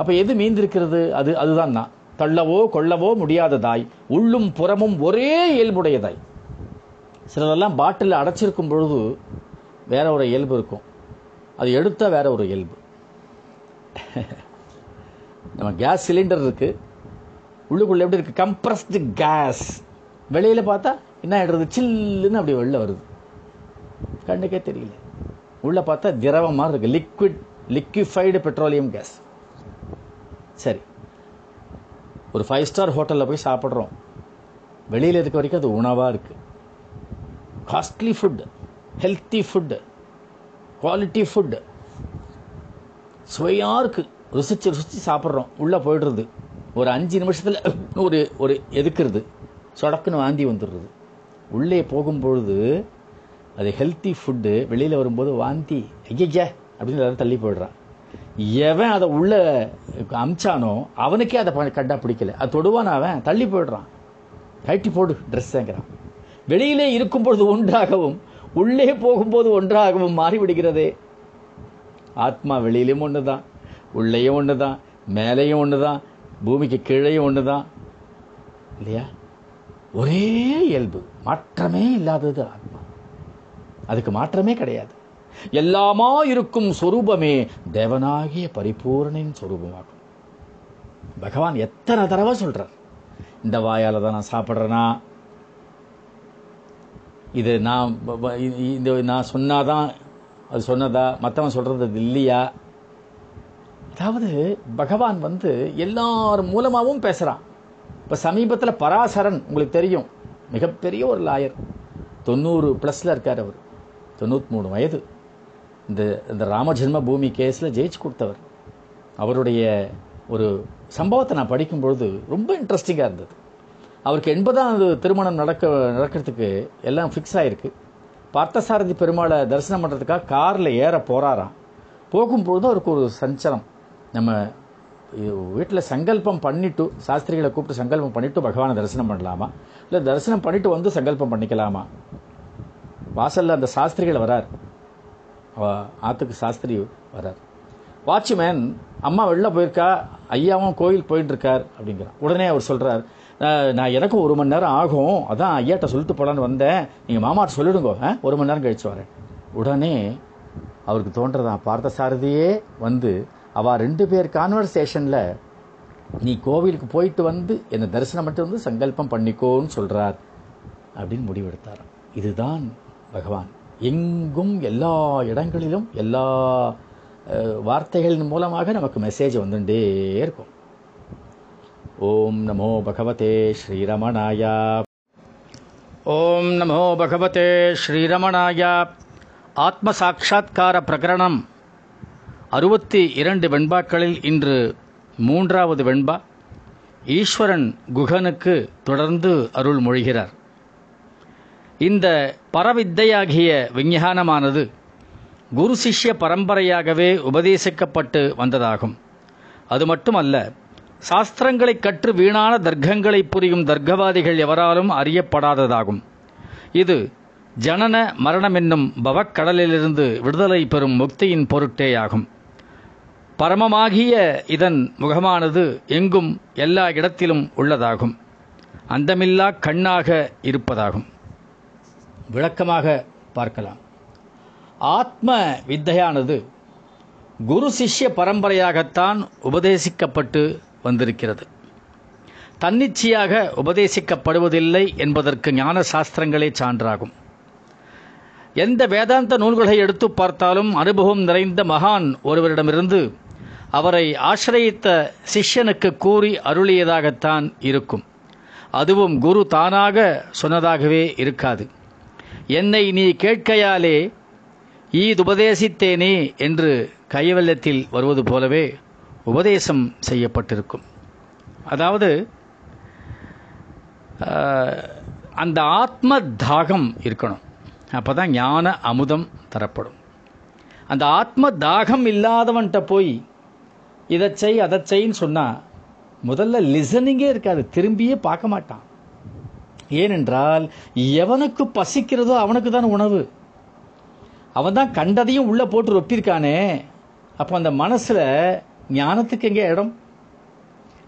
[SPEAKER 1] அப்போ எது மீந்திருக்கிறது அது அதுதான் நான் தள்ளவோ கொள்ளவோ முடியாததாய் உள்ளும் புறமும் ஒரே இயல்புடையதாய் சிலதெல்லாம் பாட்டில் அடைச்சிருக்கும் பொழுது வேற ஒரு இயல்பு இருக்கும் அது எடுத்தால் வேற ஒரு இயல்பு நம்ம கேஸ் சிலிண்டர் இருக்குது உள்ளுக்குள்ளே எப்படி இருக்குது கம்ப்ரஸ்டு கேஸ் வெளியில் பார்த்தா என்ன ஆகிடுறது சில்லுன்னு அப்படி வெளில வருது கண்ணுக்கே தெரியல உள்ளே பார்த்தா திரவம் மாதிரி இருக்குது லிக்விட் லிக்விஃபைடு பெட்ரோலியம் கேஸ் சரி ஒரு ஃபைவ் ஸ்டார் ஹோட்டலில் போய் சாப்பிட்றோம் வெளியில் இருக்க வரைக்கும் அது உணவாக இருக்குது costly food healthy food quality food சுவையாக இருக்குது ருசித்து ருசித்து சாப்பிட்றோம் உள்ளே போய்டுறது ஒரு அஞ்சு நிமிஷத்தில் ஒரு ஒரு எதுக்குறது சொடக்குன்னு வாந்தி வந்துடுறது உள்ளே போகும்பொழுது அது ஹெல்த்தி ஃபுட்டு வெளியில் வரும்போது வாந்தி ஐயய்ய அப்படின்னு எல்லாரும் தள்ளி போயிடுறான் எவன் அதை உள்ள அமிச்சானோ அவனுக்கே அதை கண்டா பிடிக்கல அது தொடுவான் அவன் தள்ளி போயிடுறான் கட்டி போடு ட்ரெஸ்ஸுங்கிறான் வெளியிலே இருக்கும் பொழுது ஒன்றாகவும் உள்ளே போகும்போது ஒன்றாகவும் மாறிவிடுகிறதே ஆத்மா வெளியிலையும் ஒன்று தான் உள்ளேயும் ஒன்று தான் மேலேயும் ஒன்று தான் பூமிக்கு கீழேயும் ஒன்று தான் இல்லையா ஒரே இயல்பு மாற்றமே இல்லாதது அதுக்கு மாற்றமே கிடையாது எல்லாமா இருக்கும் சொரூபமே தேவனாகிய பரிபூர்ணின் சொரூபமாகும் பகவான் எத்தனை தடவை சொல்றார் இந்த வாயால் தான் நான் சாப்பிட்றேன்னா இது நான் இந்த நான் சொன்னாதான் அது சொன்னதா மற்றவன் சொல்கிறது இல்லையா அதாவது பகவான் வந்து எல்லார் மூலமாகவும் பேசுகிறான் இப்போ சமீபத்தில் பராசரன் உங்களுக்கு தெரியும் மிகப்பெரிய ஒரு லாயர் தொண்ணூறு ப்ளஸில் இருக்கார் அவர் தொண்ணூற்றி வயது இந்த இந்த ராமஜென்ம பூமி கேஸில் ஜெயிச்சு கொடுத்தவர் அவருடைய ஒரு சம்பவத்தை நான் படிக்கும் பொழுது ரொம்ப இன்ட்ரெஸ்டிங்காக இருந்தது அவருக்கு எண்பதாவது திருமணம் நடக்க நடக்கிறதுக்கு எல்லாம் ஃபிக்ஸ் ஆகிருக்கு பார்த்தசாரதி பெருமாளை தரிசனம் பண்ணுறதுக்காக காரில் ஏற போகிறாராம் போகும்பொழுது அவருக்கு ஒரு சஞ்சலம் நம்ம வீட்டில் சங்கல்பம் பண்ணிவிட்டு சாஸ்திரிகளை கூப்பிட்டு சங்கல்பம் பண்ணிவிட்டு பகவானை தரிசனம் பண்ணலாமா இல்லை தரிசனம் பண்ணிவிட்டு வந்து சங்கல்பம் பண்ணிக்கலாமா வாசலில் அந்த சாஸ்திரிகள் வரார் ஆற்றுக்கு சாஸ்திரி வரார் வாட்ச்மேன் அம்மா வெளில போயிருக்கா ஐயாவும் கோயில் போயிட்டு இருக்கார் அப்படிங்கிறார் உடனே அவர் சொல்கிறார் நான் எனக்கும் ஒரு மணி நேரம் ஆகும் அதான் ஐயாட்ட சொல்லிட்டு போகலான்னு வந்தேன் நீங்கள் மாமாட்ட சொல்லிடுங்க ஒரு மணி நேரம் கழிச்சு வரேன் உடனே அவருக்கு தோன்றதான் பார்த்த சாரதியே வந்து அவ ரெண்டு பேர் கான்வர்சேஷனில் நீ கோவிலுக்கு போயிட்டு வந்து என்னை தரிசனம் மட்டும் வந்து சங்கல்பம் பண்ணிக்கோன்னு சொல்கிறார் அப்படின்னு முடிவெடுத்தார் இதுதான் பகவான் எங்கும் எல்லா இடங்களிலும் எல்லா வார்த்தைகளின் மூலமாக நமக்கு மெசேஜ் வந்துட்டே இருக்கும் ஓம் நமோ பகவதே ஸ்ரீரமணாயா ஓம் நமோ பகவதே ஸ்ரீரமணாயா ஆத்ம சாட்சா்கார பிரகரணம் அறுபத்தி இரண்டு வெண்பாக்களில் இன்று மூன்றாவது வெண்பா ஈஸ்வரன் குகனுக்கு தொடர்ந்து அருள் மொழிகிறார் இந்த பரவித்தையாகிய விஞ்ஞானமானது குரு சிஷ்ய பரம்பரையாகவே உபதேசிக்கப்பட்டு வந்ததாகும் அது மட்டுமல்ல சாஸ்திரங்களை கற்று வீணான தர்க்கங்களை புரியும் தர்க்கவாதிகள் எவராலும் அறியப்படாததாகும் இது ஜனன மரணம் என்னும் பவக்கடலிலிருந்து விடுதலை பெறும் முக்தியின் பொருட்டேயாகும் பரமமாகிய இதன் முகமானது எங்கும் எல்லா இடத்திலும் உள்ளதாகும் அந்தமில்லா கண்ணாக இருப்பதாகும் விளக்கமாக பார்க்கலாம் ஆத்ம வித்தையானது குரு சிஷ்ய பரம்பரையாகத்தான் உபதேசிக்கப்பட்டு வந்திருக்கிறது தன்னிச்சையாக உபதேசிக்கப்படுவதில்லை என்பதற்கு ஞான சாஸ்திரங்களே சான்றாகும் எந்த வேதாந்த நூல்களை எடுத்து பார்த்தாலும் அனுபவம் நிறைந்த மகான் ஒருவரிடமிருந்து அவரை ஆசிரியத்த சிஷ்யனுக்கு கூறி அருளியதாகத்தான் இருக்கும் அதுவும் குரு தானாக சொன்னதாகவே இருக்காது என்னை நீ கேட்கையாலே ஈதுபதேசித்தேனே என்று கைவல்லத்தில் வருவது போலவே உபதேசம் செய்யப்பட்டிருக்கும் அதாவது அந்த ஆத்ம தாகம் இருக்கணும் அப்போ தான் ஞான அமுதம் தரப்படும் அந்த ஆத்ம தாகம் இல்லாதவன்கிட்ட போய் இதை செய் அதை செய்ன்னு சொன்னால் முதல்ல லிசனிங்கே இருக்காது திரும்பியே பார்க்க மாட்டான் ஏனென்றால் எவனுக்கு பசிக்கிறதோ அவனுக்கு தான் உணவு அவன் தான் கண்டதையும் உள்ளே போட்டு ரொப்பியிருக்கானே அப்போ அந்த மனசில் ஞானத்துக்கு எங்கே இடம்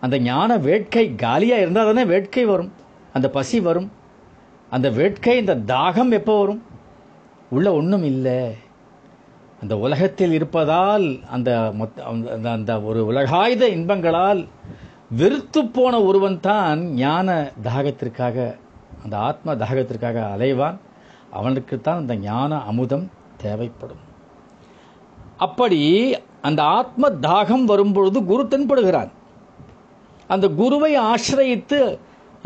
[SPEAKER 1] அந்த ஞான வேட்கை காலியாக இருந்தால் தானே வேட்கை வரும் அந்த பசி வரும் அந்த வேட்கை இந்த தாகம் எப்போ வரும் உள்ள ஒன்றும் இல்லை அந்த உலகத்தில் இருப்பதால் அந்த மொத்த அந்த ஒரு உலகாயுத இன்பங்களால் வெறுத்து போன ஒருவன் தான் ஞான தாகத்திற்காக அந்த ஆத்ம தாகத்திற்காக அலைவான் அவனுக்குத்தான் அந்த ஞான அமுதம் தேவைப்படும் அப்படி அந்த ஆத்ம தாகம் வரும்பொழுது குரு தென்படுகிறான் அந்த குருவை ஆசிரியத்து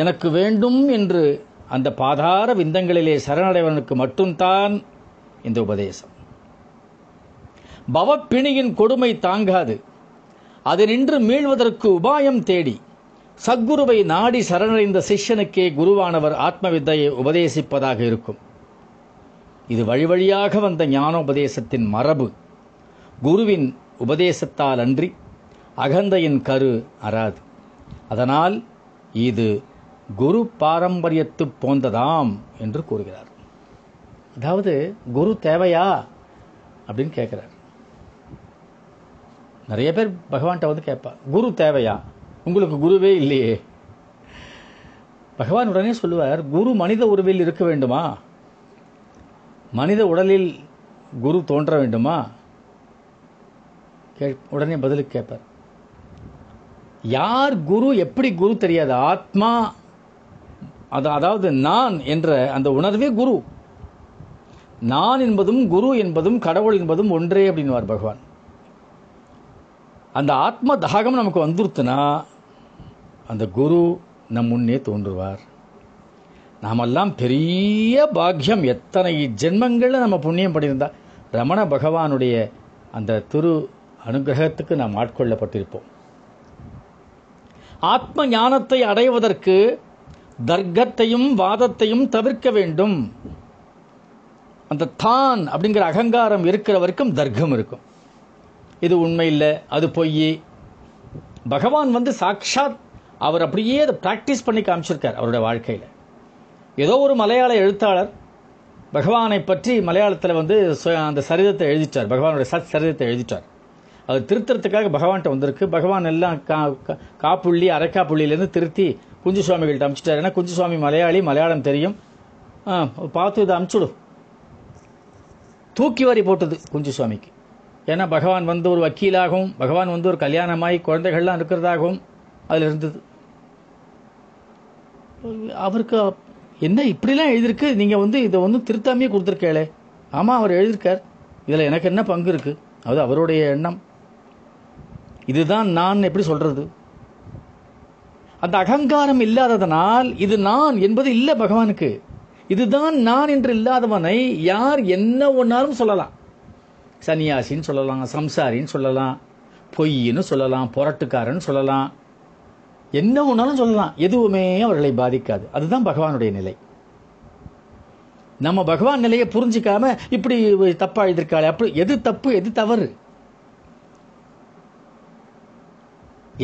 [SPEAKER 1] எனக்கு வேண்டும் என்று அந்த பாதார விந்தங்களிலே சரணடைவனுக்கு மட்டும்தான் இந்த உபதேசம் பவப்பிணியின் கொடுமை தாங்காது அது நின்று மீள்வதற்கு உபாயம் தேடி சத்குருவை நாடி சரணடைந்த சிஷ்யனுக்கே குருவானவர் ஆத்ம வித்தையை உபதேசிப்பதாக இருக்கும் இது வழிவழியாக வந்த ஞானோபதேசத்தின் மரபு குருவின் உபதேசத்தால் அன்றி அகந்தையின் கரு அராது அதனால் இது குரு பாரம்பரியத்து போந்ததாம் என்று கூறுகிறார் அதாவது குரு தேவையா அப்படின்னு கேட்குறார் நிறைய பேர் பகவான்கிட்ட வந்து கேட்பார் குரு தேவையா உங்களுக்கு குருவே இல்லையே பகவான் உடனே சொல்லுவார் குரு மனித உருவில் இருக்க வேண்டுமா மனித உடலில் குரு தோன்ற வேண்டுமா கே உடனே பதிலுக்கு கேட்பார் யார் குரு எப்படி குரு தெரியாது ஆத்மா அது அதாவது நான் என்ற அந்த உணர்வே குரு நான் என்பதும் குரு என்பதும் கடவுள் என்பதும் ஒன்றே அப்படின்வார் பகவான் அந்த ஆத்ம தாகம் நமக்கு வந்துருத்துனா அந்த குரு நம் முன்னே தோன்றுவார் நாமெல்லாம் பெரிய பாக்கியம் எத்தனை ஜென்மங்களில் நம்ம புண்ணியம் பண்ணியிருந்தா ரமண பகவானுடைய அந்த திரு அனுகிரகத்துக்கு நாம் ஆட்கொள்ளப்பட்டிருப்போம் ஆத்ம ஞானத்தை அடைவதற்கு தர்க்கத்தையும் வாதத்தையும் தவிர்க்க வேண்டும் அந்த தான் அப்படிங்கிற அகங்காரம் இருக்கிற வரைக்கும் தர்க்கம் இருக்கும் இது உண்மை இல்லை அது பொய் பகவான் வந்து சாட்சாத் அவர் அப்படியே அதை ப்ராக்டிஸ் பண்ணி காமிச்சிருக்கார் அவருடைய வாழ்க்கையில் ஏதோ ஒரு மலையாள எழுத்தாளர் பகவானை பற்றி மலையாளத்தில் வந்து அந்த சரிதத்தை எழுதிட்டார் பகவானுடைய சத் சரிதத்தை எழுதிட்டார் அது திருத்தறதுக்காக பகவான்கிட்ட வந்திருக்கு பகவான் எல்லாம் கா காப்புள்ளி புள்ளியிலேருந்து திருத்தி குஞ்சு சுவாமிகள்ட்ட அமிச்சிட்டார் ஏன்னா குஞ்சு சுவாமி மலையாளி மலையாளம் தெரியும் பார்த்து இதை அமுச்சுடும் தூக்கி வரி போட்டது குஞ்சு சுவாமிக்கு ஏன்னா பகவான் வந்து ஒரு வக்கீலாகவும் பகவான் வந்து ஒரு கல்யாணமாய் குழந்தைகள்லாம் இருக்கிறதாகவும் அதில் இருந்தது அவருக்கு என்ன இப்படிலாம் எழுதியிருக்கு நீங்கள் வந்து இதை வந்து திருத்தாமையே கொடுத்துருக்கேளே ஆமாம் அவர் எழுதியிருக்கார் இதில் எனக்கு என்ன பங்கு இருக்குது அது அவருடைய எண்ணம் இதுதான் நான் எப்படி சொல்கிறது அந்த அகங்காரம் இல்லாததனால் இது நான் என்பது இல்லை பகவானுக்கு இதுதான் நான் என்று இல்லாதவனை யார் என்ன ஒன்னாலும் சொல்லலாம் சன்னியாசின்னு சொல்லலாம் சம்சாரின்னு சொல்லலாம் பொய்ன்னு சொல்லலாம் புரட்டுக்காரன்னு சொல்லலாம் என்ன ஒன்றாலும் சொல்லலாம் எதுவுமே அவர்களை பாதிக்காது அதுதான் பகவானுடைய நிலை நம்ம பகவான் நிலையை புரிஞ்சிக்காம இப்படி தப்பா எழுதிருக்காள் அப்படி எது தப்பு எது தவறு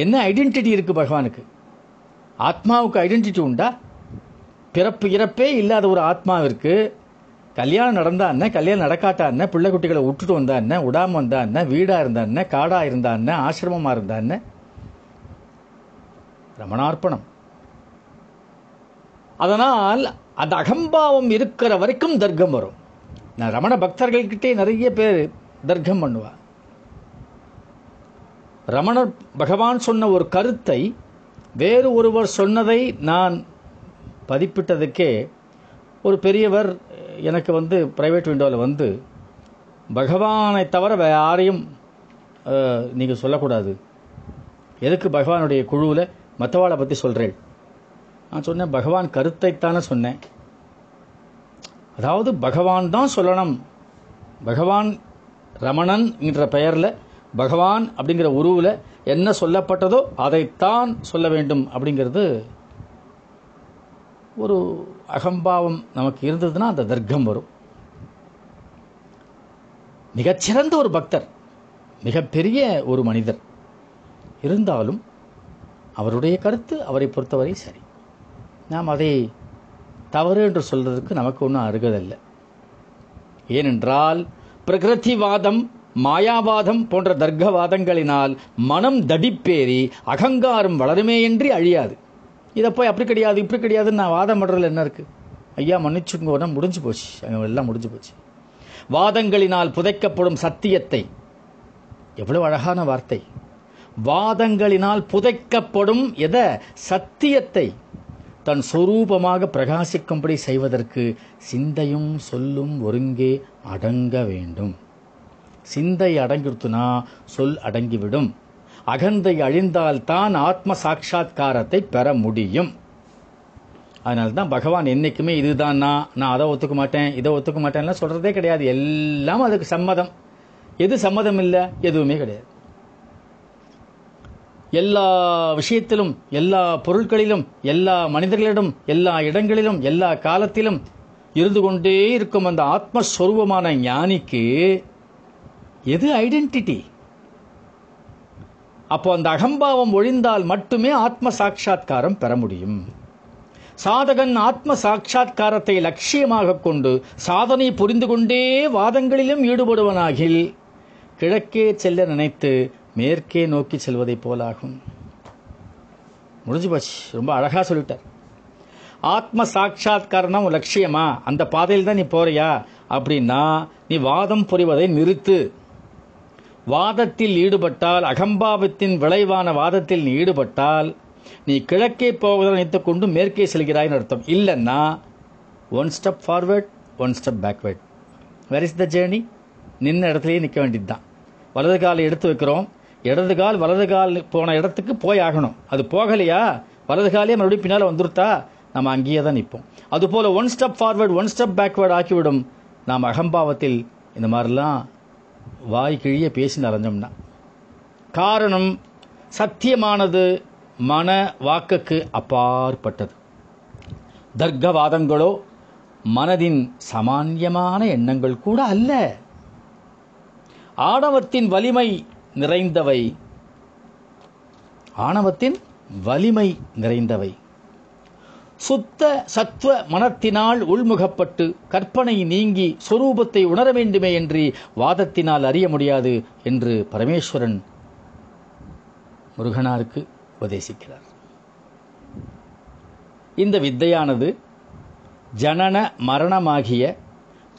[SPEAKER 1] என்ன ஐடென்டிட்டி இருக்கு பகவானுக்கு ஆத்மாவுக்கு ஐடென்டிட்டி உண்டா பிறப்பு இறப்பே இல்லாத ஒரு ஆத்மா இருக்கு கல்யாணம் நடந்தா என்ன கல்யாணம் நடக்காட்டா என்ன பிள்ளை குட்டிகளை விட்டுட்டு வந்தா என்ன விடாம வந்தா என்ன வீடா இருந்தா என்ன காடா இருந்தா என்ன ஆசிரமமா இருந்தா என்ன ரமணார்ப்பணம் அதனால் அந்த அகம்பாவம் இருக்கிற வரைக்கும் தர்க்கம் வரும் நான் ரமண பக்தர்கள்கிட்டே நிறைய பேர் தர்க்கம் பண்ணுவார் ரமணர் பகவான் சொன்ன ஒரு கருத்தை வேறு ஒருவர் சொன்னதை நான் பதிப்பிட்டதுக்கே ஒரு பெரியவர் எனக்கு வந்து ப்ரைவேட் விண்டோவில் வந்து பகவானை தவிர வேறு யாரையும் நீங்கள் சொல்லக்கூடாது எதுக்கு பகவானுடைய குழுவில் மற்றவாளை பற்றி சொல்கிறேள் நான் சொன்னேன் பகவான் கருத்தைத்தானே சொன்னேன் அதாவது பகவான் தான் சொல்லணும் பகவான் ரமணன்ங்கிற பெயரில் பகவான் அப்படிங்கிற உருவில் என்ன சொல்லப்பட்டதோ அதைத்தான் சொல்ல வேண்டும் அப்படிங்கிறது ஒரு அகம்பாவம் நமக்கு இருந்ததுன்னா அந்த தர்க்கம் வரும் மிகச்சிறந்த ஒரு பக்தர் மிகப்பெரிய ஒரு மனிதர் இருந்தாலும் அவருடைய கருத்து அவரை பொறுத்தவரை சரி நாம் அதை தவறு என்று சொல்றதுக்கு நமக்கு ஒன்றும் அருகதல்ல ஏனென்றால் பிரகிருதிவாதம் மாயாவாதம் போன்ற தர்க்கவாதங்களினால் மனம் தடிப்பேறி அகங்காரம் வளருமேயின்றி அழியாது இதை போய் அப்படி கிடையாது இப்படி கிடையாதுன்னு நான் வாதம் பண்ணுறதுல என்ன இருக்குது ஐயா மன்னிச்சுங்க உடனே முடிஞ்சு போச்சு எல்லாம் முடிஞ்சு போச்சு வாதங்களினால் புதைக்கப்படும் சத்தியத்தை எவ்வளவு அழகான வார்த்தை வாதங்களினால் புதைக்கப்படும் எத சத்தியத்தை தன் சொரூபமாக பிரகாசிக்கும்படி செய்வதற்கு சிந்தையும் சொல்லும் ஒருங்கே அடங்க வேண்டும் சிந்தை அடங்கிடுத்துனா சொல் அடங்கிவிடும் அகந்தை அழிந்தால்தான் ஆத்ம சாட்சா்காரத்தை பெற முடியும் அதனால தான் பகவான் என்றைக்குமே இதுதான் நான் நான் அதை ஒத்துக்க மாட்டேன் இதை ஒத்துக்க மாட்டேன்லாம் சொல்கிறதே கிடையாது எல்லாம் அதுக்கு சம்மதம் எது சம்மதம் இல்லை எதுவுமே கிடையாது எல்லா விஷயத்திலும் எல்லா பொருட்களிலும் எல்லா மனிதர்களிடம் எல்லா இடங்களிலும் எல்லா காலத்திலும் இருந்து கொண்டே இருக்கும் அந்த ஆத்மஸ்வரூபமான ஞானிக்கு எது ஐடென்டிட்டி அப்போ அந்த அகம்பாவம் ஒழிந்தால் மட்டுமே ஆத்ம சாட்சா்காரம் பெற முடியும் சாதகன் ஆத்ம சாட்சா்காரத்தை லட்சியமாக கொண்டு சாதனை புரிந்து கொண்டே வாதங்களிலும் ஈடுபடுவனாகில் கிழக்கே செல்ல நினைத்து மேற்கே நோக்கி செல்வதைப் போலாகும் முடிஞ்சு போச்சு ரொம்ப அழகாக சொல்லிட்டார் ஆத்ம காரணம் லட்சியமா அந்த பாதையில் தான் நீ போறியா அப்படின்னா நீ வாதம் புரிவதை நிறுத்து வாதத்தில் ஈடுபட்டால் அகம்பாவத்தின் விளைவான வாதத்தில் நீ ஈடுபட்டால் நீ கிழக்கே போவதை கொண்டு மேற்கே செல்கிறாய்னு அர்த்தம் இல்லைன்னா one step forward one step backward where is the journey நின்ன இடத்துலையே நிற்க வேண்டியது தான் வலது காலை எடுத்து வைக்கிறோம் இடது கால் வலது கால் போன இடத்துக்கு போய் ஆகணும் அது போகலையா வலது காலே மறுபடியும் பின்னால் வந்துருத்தா நம்ம அங்கேயே தான் நிற்போம் அதுபோல் one step forward one step backward ஆக்கிவிடும் நாம் அகம்பாவத்தில் இந்த மாதிரிலாம் வாய் கிழிய பேசி நிறைஞ்சோம்னா காரணம் சத்தியமானது மன வாக்குக்கு அப்பாற்பட்டது தர்க்கவாதங்களோ மனதின் சாமான்யமான எண்ணங்கள் கூட அல்ல ஆணவத்தின் வலிமை நிறைந்தவை ஆணவத்தின் வலிமை நிறைந்தவை சுத்த சத்துவ மனத்தினால் உள்முகப்பட்டு கற்பனை நீங்கி சொரூபத்தை உணர வேண்டுமே என்று வாதத்தினால் அறிய முடியாது என்று பரமேஸ்வரன் முருகனாருக்கு உபதேசிக்கிறார் இந்த வித்தையானது ஜனன மரணமாகிய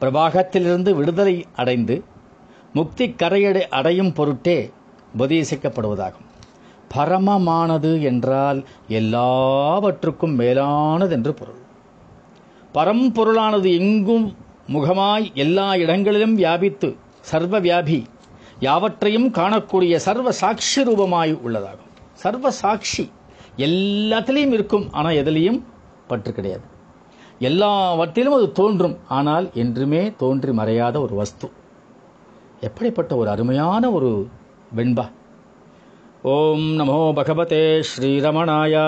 [SPEAKER 1] பிரபாகத்திலிருந்து விடுதலை அடைந்து முக்தி கரையடை அடையும் பொருட்டே உபதேசிக்கப்படுவதாகும் பரமமானது என்றால் எல்லாவற்றுக்கும் மேலானது என்று பொருள் பரம்பொருளானது எங்கும் முகமாய் எல்லா இடங்களிலும் வியாபித்து சர்வ வியாபி யாவற்றையும் காணக்கூடிய சர்வ சாட்சி ரூபமாய் உள்ளதாகும் சர்வ சாட்சி எல்லாத்திலையும் இருக்கும் ஆனால் எதிலையும் பற்று கிடையாது எல்லாவற்றிலும் அது தோன்றும் ஆனால் என்றுமே தோன்றி மறையாத ஒரு வஸ்து எப்படிப்பட்ட ஒரு அருமையான ஒரு வெண்பா ஓம் நமோ பகவதே ஸ்ரீரமணாயா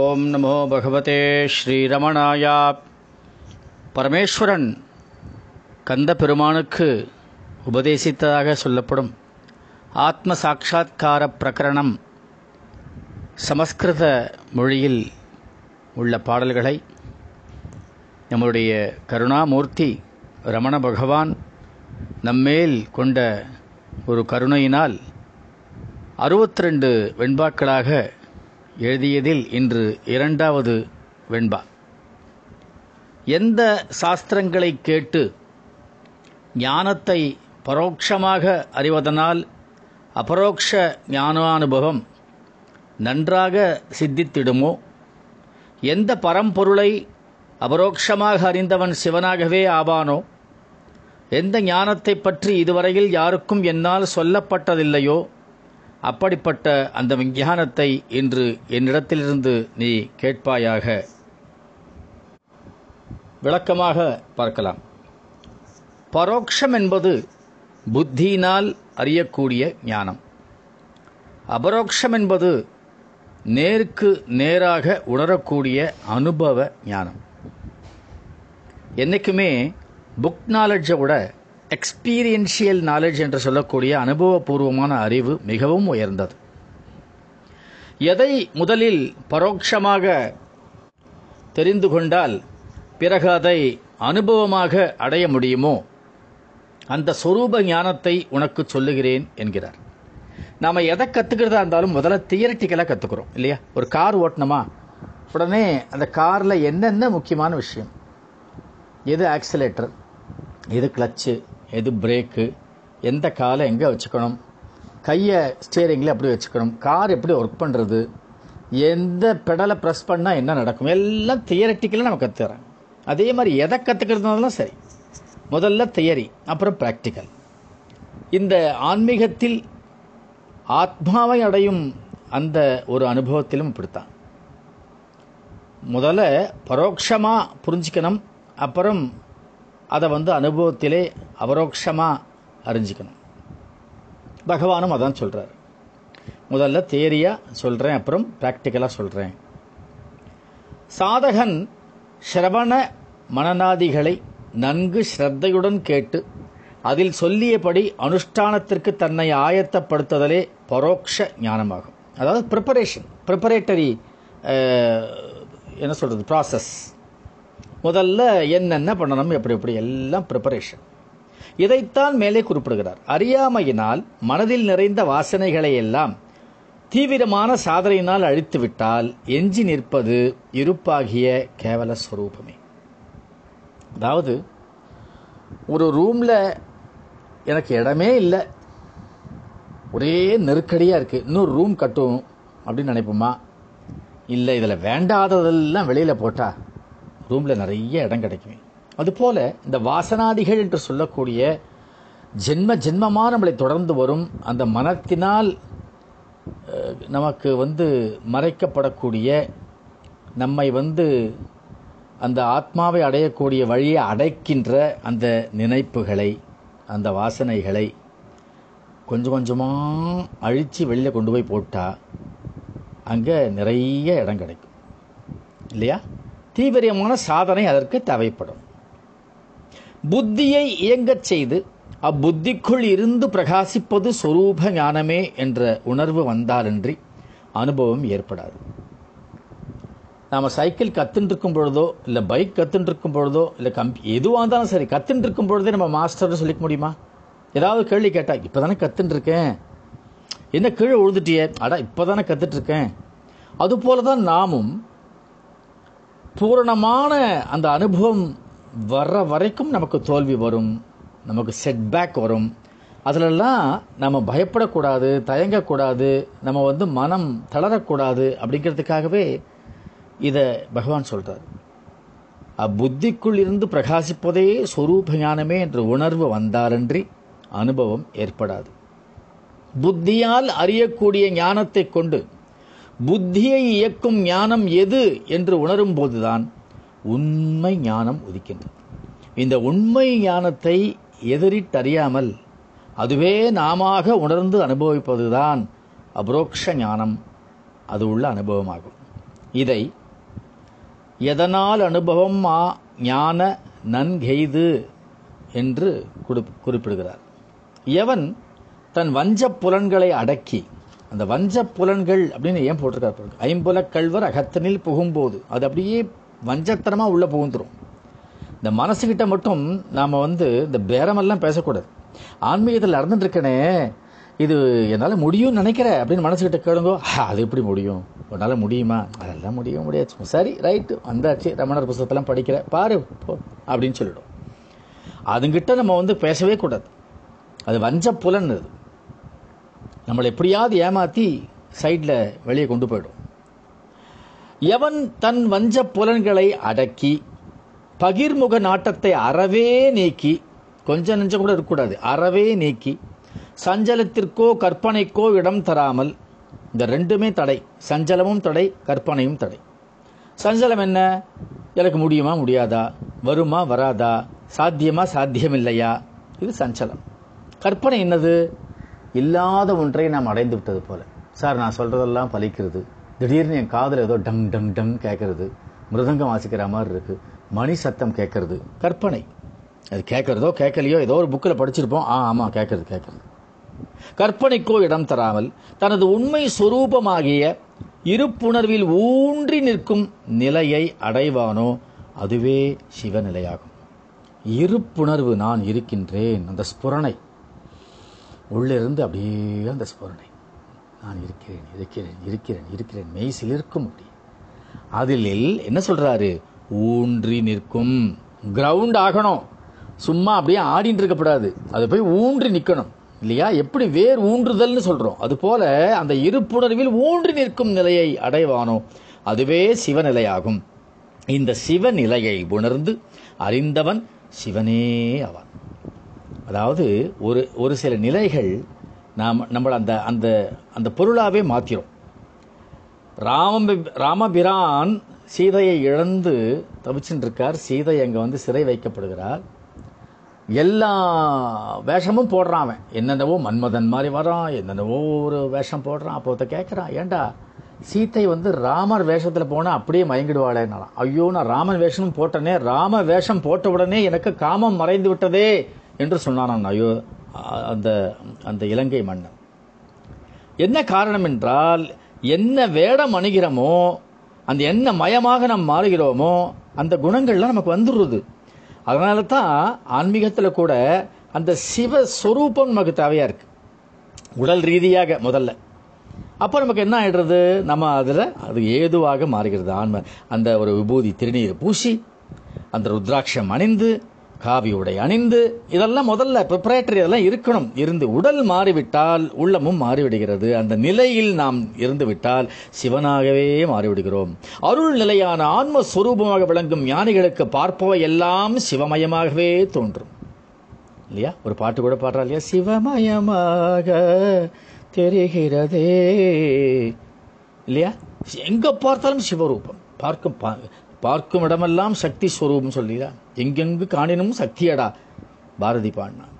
[SPEAKER 1] ஓம் நமோ பகவதே ஸ்ரீரமணாயா பரமேஸ்வரன் கந்த பெருமானுக்கு உபதேசித்ததாக சொல்லப்படும் ஆத்ம சாட்சா்கார பிரகரணம் சமஸ்கிருத மொழியில் உள்ள பாடல்களை நம்முடைய கருணாமூர்த்தி ரமண பகவான் நம்மேல் கொண்ட ஒரு கருணையினால் அறுபத்திரெண்டு வெண்பாக்களாக எழுதியதில் இன்று இரண்டாவது வெண்பா எந்த சாஸ்திரங்களை கேட்டு ஞானத்தை பரோட்சமாக அறிவதனால் அபரோக்ஷ ஞானானுபவம் நன்றாக சித்தித்திடுமோ எந்த பரம்பொருளை அபரோக்ஷமாக அறிந்தவன் சிவனாகவே ஆவானோ எந்த ஞானத்தை பற்றி இதுவரையில் யாருக்கும் என்னால் சொல்லப்பட்டதில்லையோ அப்படிப்பட்ட அந்த விஞ்ஞானத்தை இன்று என்னிடத்திலிருந்து நீ கேட்பாயாக விளக்கமாக பார்க்கலாம் பரோக்ஷம் என்பது புத்தியினால் அறியக்கூடிய ஞானம் அபரோக்ஷம் என்பது நேருக்கு நேராக உணரக்கூடிய அனுபவ ஞானம் என்றைக்குமே புக் நாலெட்ஜை விட எக்ஸ்பீரியன்ஷியல் நாலெட்ஜ் என்று சொல்லக்கூடிய அனுபவபூர்வமான அறிவு மிகவும் உயர்ந்தது எதை முதலில் பரோட்சமாக தெரிந்து கொண்டால் பிறகு அதை அனுபவமாக அடைய முடியுமோ அந்த சொரூப ஞானத்தை உனக்கு சொல்லுகிறேன் என்கிறார் நாம் எதை கற்றுக்கிறதா இருந்தாலும் முதல்ல தியரட்டிக்கலாக கற்றுக்குறோம் இல்லையா ஒரு கார் ஓட்டணுமா உடனே அந்த காரில் என்னென்ன முக்கியமான விஷயம் எது ஆக்சிலேட்டர் எது கிளச்சு எது பிரேக்கு எந்த காலை எங்கே வச்சுக்கணும் கையை ஸ்டியரிங்கில் எப்படி வச்சுக்கணும் கார் எப்படி ஒர்க் பண்ணுறது எந்த பெடலை ப்ரெஸ் பண்ணால் என்ன நடக்கும் எல்லாம் தியரட்டிக்கலாக நம்ம கற்றுக்கிறேன் அதே மாதிரி எதை கற்றுக்கிறதுனாலும் சரி முதல்ல தியரி அப்புறம் ப்ராக்டிக்கல் இந்த ஆன்மீகத்தில் ஆத்மாவை அடையும் அந்த ஒரு அனுபவத்திலும் இப்படித்தான் முதல்ல பரோட்சமாக புரிஞ்சுக்கணும் அப்புறம் அதை வந்து அனுபவத்திலே அபரோக்ஷமாக அறிஞ்சிக்கணும் பகவானும் அதான் சொல்கிறார் முதல்ல தேரியாக சொல்கிறேன் அப்புறம் ப்ராக்டிக்கலாக சொல்கிறேன் சாதகன் ஸ்ரவண மனநாதிகளை நன்கு ஸ்ரத்தையுடன் கேட்டு அதில் சொல்லியபடி அனுஷ்டானத்திற்கு தன்னை ஆயத்தப்படுத்துதலே பரோட்ச ஞானமாகும் அதாவது ப்ரிப்பரேஷன் ப்ரிப்பரேட்டரி என்ன சொல்கிறது ப்ராசஸ் முதல்ல என்னென்ன பண்ணணும் எப்படி எப்படி எல்லாம் ப்ரிப்பரேஷன் இதைத்தான் மேலே குறிப்பிடுகிறார் அறியாமையினால் மனதில் நிறைந்த வாசனைகளை எல்லாம் தீவிரமான சாதனையினால் அழித்துவிட்டால் எஞ்சி நிற்பது இருப்பாகிய கேவல ஸ்வரூபமே அதாவது ஒரு ரூமில் எனக்கு இடமே இல்லை ஒரே நெருக்கடியாக இருக்குது இன்னொரு ரூம் கட்டும் அப்படின்னு நினைப்போமா இல்லை இதில் வேண்டாததெல்லாம் வெளியில் போட்டால் ரூமில் நிறைய இடம் கிடைக்கும் அதுபோல் இந்த வாசனாதிகள் என்று சொல்லக்கூடிய ஜென்ம ஜென்மமாக நம்மளை தொடர்ந்து வரும் அந்த மனத்தினால் நமக்கு வந்து மறைக்கப்படக்கூடிய நம்மை வந்து அந்த ஆத்மாவை அடையக்கூடிய வழியை அடைக்கின்ற அந்த நினைப்புகளை அந்த வாசனைகளை கொஞ்சம் கொஞ்சமாக அழித்து வெளியில் கொண்டு போய் போட்டால் அங்கே நிறைய இடம் கிடைக்கும் இல்லையா தீவிரமான சாதனை அதற்கு தேவைப்படும் புத்தியை இயங்கச் செய்து அப்புத்திக்குள் இருந்து பிரகாசிப்பது சொரூப ஞானமே என்ற உணர்வு வந்தாலன்றி அனுபவம் ஏற்படாது நாம் சைக்கிள் கத்துட்டு இருக்கும் பொழுதோ இல்லை பைக் கத்துட்டு இருக்கும் பொழுதோ இல்லை கம்ப் எதுவாக இருந்தாலும் சரி கத்துட்டு இருக்கும் பொழுதே நம்ம மாஸ்டர்னு சொல்லிக்க முடியுமா ஏதாவது கேள்வி கேட்டால் இப்போ தானே இருக்கேன் என்ன கீழே உழுதுட்டியே அடா இப்போ தானே கற்றுட்ருக்கேன் அதுபோல தான் நாமும் பூரணமான அந்த அனுபவம் வர்ற வரைக்கும் நமக்கு தோல்வி வரும் நமக்கு செட்பேக் வரும் அதிலெல்லாம் நம்ம பயப்படக்கூடாது தயங்கக்கூடாது நம்ம வந்து மனம் தளரக்கூடாது அப்படிங்கிறதுக்காகவே இதை பகவான் சொல்கிறார் அப்புத்திக்குள் இருந்து பிரகாசிப்பதே ஸ்வரூப ஞானமே என்ற உணர்வு வந்தாலன்றி அனுபவம் ஏற்படாது புத்தியால் அறியக்கூடிய ஞானத்தை கொண்டு புத்தியை இயக்கும் ஞானம் எது என்று உணரும் போதுதான் உண்மை ஞானம் உதிக்கின்றது இந்த உண்மை ஞானத்தை எதிரிட்டறியாமல் அதுவே நாம உணர்ந்து அனுபவிப்பதுதான் அபரோக்ஷ ஞானம் அது உள்ள அனுபவமாகும் இதை எதனால் அனுபவம் ஆ ஞான நன்கெய்து என்று குறிப்பிடுகிறார் எவன் தன் வஞ்ச புலன்களை அடக்கி அந்த வஞ்ச புலன்கள் அப்படின்னு ஏன் போட்டிருக்காரு பாருங்க ஐம்புல கல்வர் அகத்தனில் புகும்போது அது அப்படியே வஞ்சத்தனமாக உள்ளே புகுந்துடும் இந்த மனசுக்கிட்ட மட்டும் நாம் வந்து இந்த பேரமெல்லாம் பேசக்கூடாது ஆன்மீகத்தில் நடந்துட்டுருக்கனே இது என்னால் முடியும்னு நினைக்கிற அப்படின்னு மனசுக்கிட்ட கேளுங்கோ அது எப்படி முடியும் உன்னால் முடியுமா அதெல்லாம் முடியும் முடியாது சரி ரைட்டு வந்தாச்சு ரமணர் புஸ்தகத்தெல்லாம் படிக்கிற பாரு போ அப்படின்னு சொல்லிடும் அதுங்கிட்ட நம்ம வந்து பேசவே கூடாது அது வஞ்ச புலன் அது நம்மளை எப்படியாவது ஏமாற்றி சைடில் வெளியே கொண்டு போயிடும் எவன் தன் வஞ்ச புலன்களை அடக்கி பகிர்முக நாட்டத்தை அறவே நீக்கி கொஞ்சம் நெஞ்சம் கூட இருக்கக்கூடாது அறவே நீக்கி சஞ்சலத்திற்கோ கற்பனைக்கோ இடம் தராமல் இந்த ரெண்டுமே தடை சஞ்சலமும் தடை கற்பனையும் தடை சஞ்சலம் என்ன எனக்கு முடியுமா முடியாதா வருமா வராதா சாத்தியமா சாத்தியமில்லையா இது சஞ்சலம் கற்பனை என்னது இல்லாத ஒன்றை நாம் அடைந்து விட்டது போல சார் நான் சொல்கிறதெல்லாம் பலிக்கிறது திடீர்னு என் காதில் ஏதோ டம் டம் டம் கேட்கறது மிருதங்கம் வாசிக்கிற மாதிரி இருக்கு மணி சத்தம் கேட்கறது கற்பனை அது கேட்குறதோ கேட்கலையோ ஏதோ ஒரு புக்கில் படிச்சிருப்போம் ஆ ஆமாம் கேட்கறது கேட்குறது கற்பனைக்கோ இடம் தராமல் தனது உண்மை சுரூபமாகிய இருப்புணர்வில் ஊன்றி நிற்கும் நிலையை அடைவானோ அதுவே சிவநிலையாகும் இருப்புணர்வு நான் இருக்கின்றேன் அந்த ஸ்புரணை உள்ளிருந்து அப்படியே அந்த ஸ்மரணை நான் இருக்கிறேன் இருக்கிறேன் இருக்கிறேன் இருக்கிறேன் மெய் சிலிர்க்கும் அப்படி அதில் என்ன சொல்கிறாரு ஊன்றி நிற்கும் கிரவுண்ட் ஆகணும் சும்மா அப்படியே ஆடின்னு இருக்கப்படாது அது போய் ஊன்றி நிற்கணும் இல்லையா எப்படி வேர் ஊன்றுதல்னு சொல்கிறோம் அதுபோல அந்த இருப்புணர்வில் ஊன்றி நிற்கும் நிலையை அடைவானோ அதுவே சிவநிலையாகும் இந்த சிவநிலையை உணர்ந்து அறிந்தவன் சிவனே அவன் அதாவது ஒரு ஒரு சில நிலைகள் நாம் நம்மளை அந்த அந்த அந்த பொருளாகவே மாற்றிடும் ராம ராமபிரான் சீதையை இழந்து தவிச்சுட்டுருக்கார் சீதை அங்கே வந்து சிறை வைக்கப்படுகிறார் எல்லா வேஷமும் போடுறான் அவன் என்னென்னவோ மன்மதன் மாதிரி வரான் என்னென்னவோ ஒரு வேஷம் போடுறான் அப்போ கேட்குறான் ஏண்டா சீத்தை வந்து ராமர் வேஷத்தில் போனால் அப்படியே மயங்கிடுவாளேனாலாம் ஐயோ நான் ராமன் வேஷமும் போட்டனே ராம வேஷம் போட்ட உடனே எனக்கு காமம் மறைந்து விட்டதே என்று சொன்னான் அயோ அந்த அந்த இலங்கை மன்னன் என்ன காரணம் என்றால் என்ன வேடம் அணுகிறோமோ அந்த என்ன மயமாக நாம் மாறுகிறோமோ அந்த குணங்கள்லாம் நமக்கு வந்துடுறது அதனால தான் ஆன்மீகத்தில் கூட அந்த சிவ சொரூபம் நமக்கு தேவையாக இருக்குது உடல் ரீதியாக முதல்ல அப்போ நமக்கு என்ன ஆகிடுறது நம்ம அதில் அது ஏதுவாக மாறுகிறது ஆன்ம அந்த ஒரு விபூதி திருநீர் பூசி அந்த ருத்ராட்சம் அணிந்து காவி உடை அணிந்து இதெல்லாம் முதல்ல ப்ரிப்பரேட்டரி இதெல்லாம் இருக்கணும் இருந்து உடல் மாறிவிட்டால் உள்ளமும் மாறிவிடுகிறது அந்த நிலையில் நாம் இருந்துவிட்டால் சிவனாகவே மாறிவிடுகிறோம் அருள் நிலையான ஆன்மஸ்வரூபமாக விளங்கும் ஞானிகளுக்கு பார்ப்பவை எல்லாம் சிவமயமாகவே தோன்றும் இல்லையா ஒரு பாட்டு கூட பாடுறா இல்லையா சிவமயமாக தெரிகிறதே இல்லையா எங்கே பார்த்தாலும் சிவரூபம் பார்க்கும் பார்க்கும் இடமெல்லாம் சக்தி ஸ்வரூபம் சொல்லிடா எங்கெங்கு காணினும் சக்தியடா பாரதி பாடினான்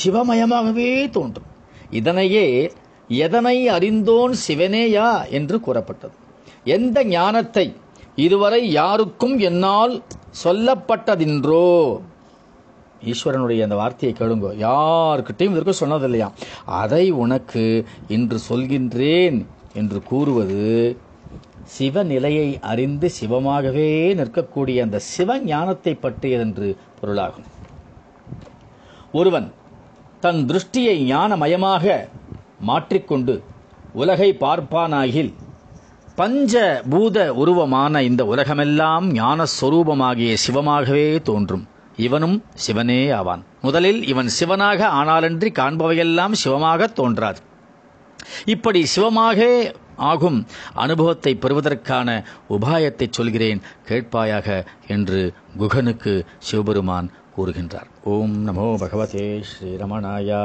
[SPEAKER 1] சிவமயமாகவே தோன்றும் இதனையே எதனை அறிந்தோன் சிவனேயா என்று கூறப்பட்டது எந்த ஞானத்தை இதுவரை யாருக்கும் என்னால் சொல்லப்பட்டதின்றோ ஈஸ்வரனுடைய அந்த வார்த்தையை கேளுங்கோ யாருக்கிட்டையும் இதற்கு சொன்னதில்லையா அதை உனக்கு இன்று சொல்கின்றேன் என்று கூறுவது சிவநிலையை அறிந்து சிவமாகவே நிற்கக்கூடிய அந்த சிவ ஞானத்தை பற்றியதென்று பொருளாகும் ஒருவன் தன் திருஷ்டியை ஞானமயமாக மாற்றிக்கொண்டு உலகை பார்ப்பானாகில் பஞ்ச பூத உருவமான இந்த உலகமெல்லாம் ஞானஸ்வரூபமாகிய சிவமாகவே தோன்றும் இவனும் சிவனே ஆவான் முதலில் இவன் சிவனாக ஆனாலன்றி காண்பவையெல்லாம் சிவமாக தோன்றாது இப்படி சிவமாக ஆகும் அனுபவத்தை பெறுவதற்கான உபாயத்தை சொல்கிறேன் கேட்பாயாக என்று குகனுக்கு சிவபெருமான் கூறுகின்றார் ஓம் நமோ பகவதே ஸ்ரீரமணாயா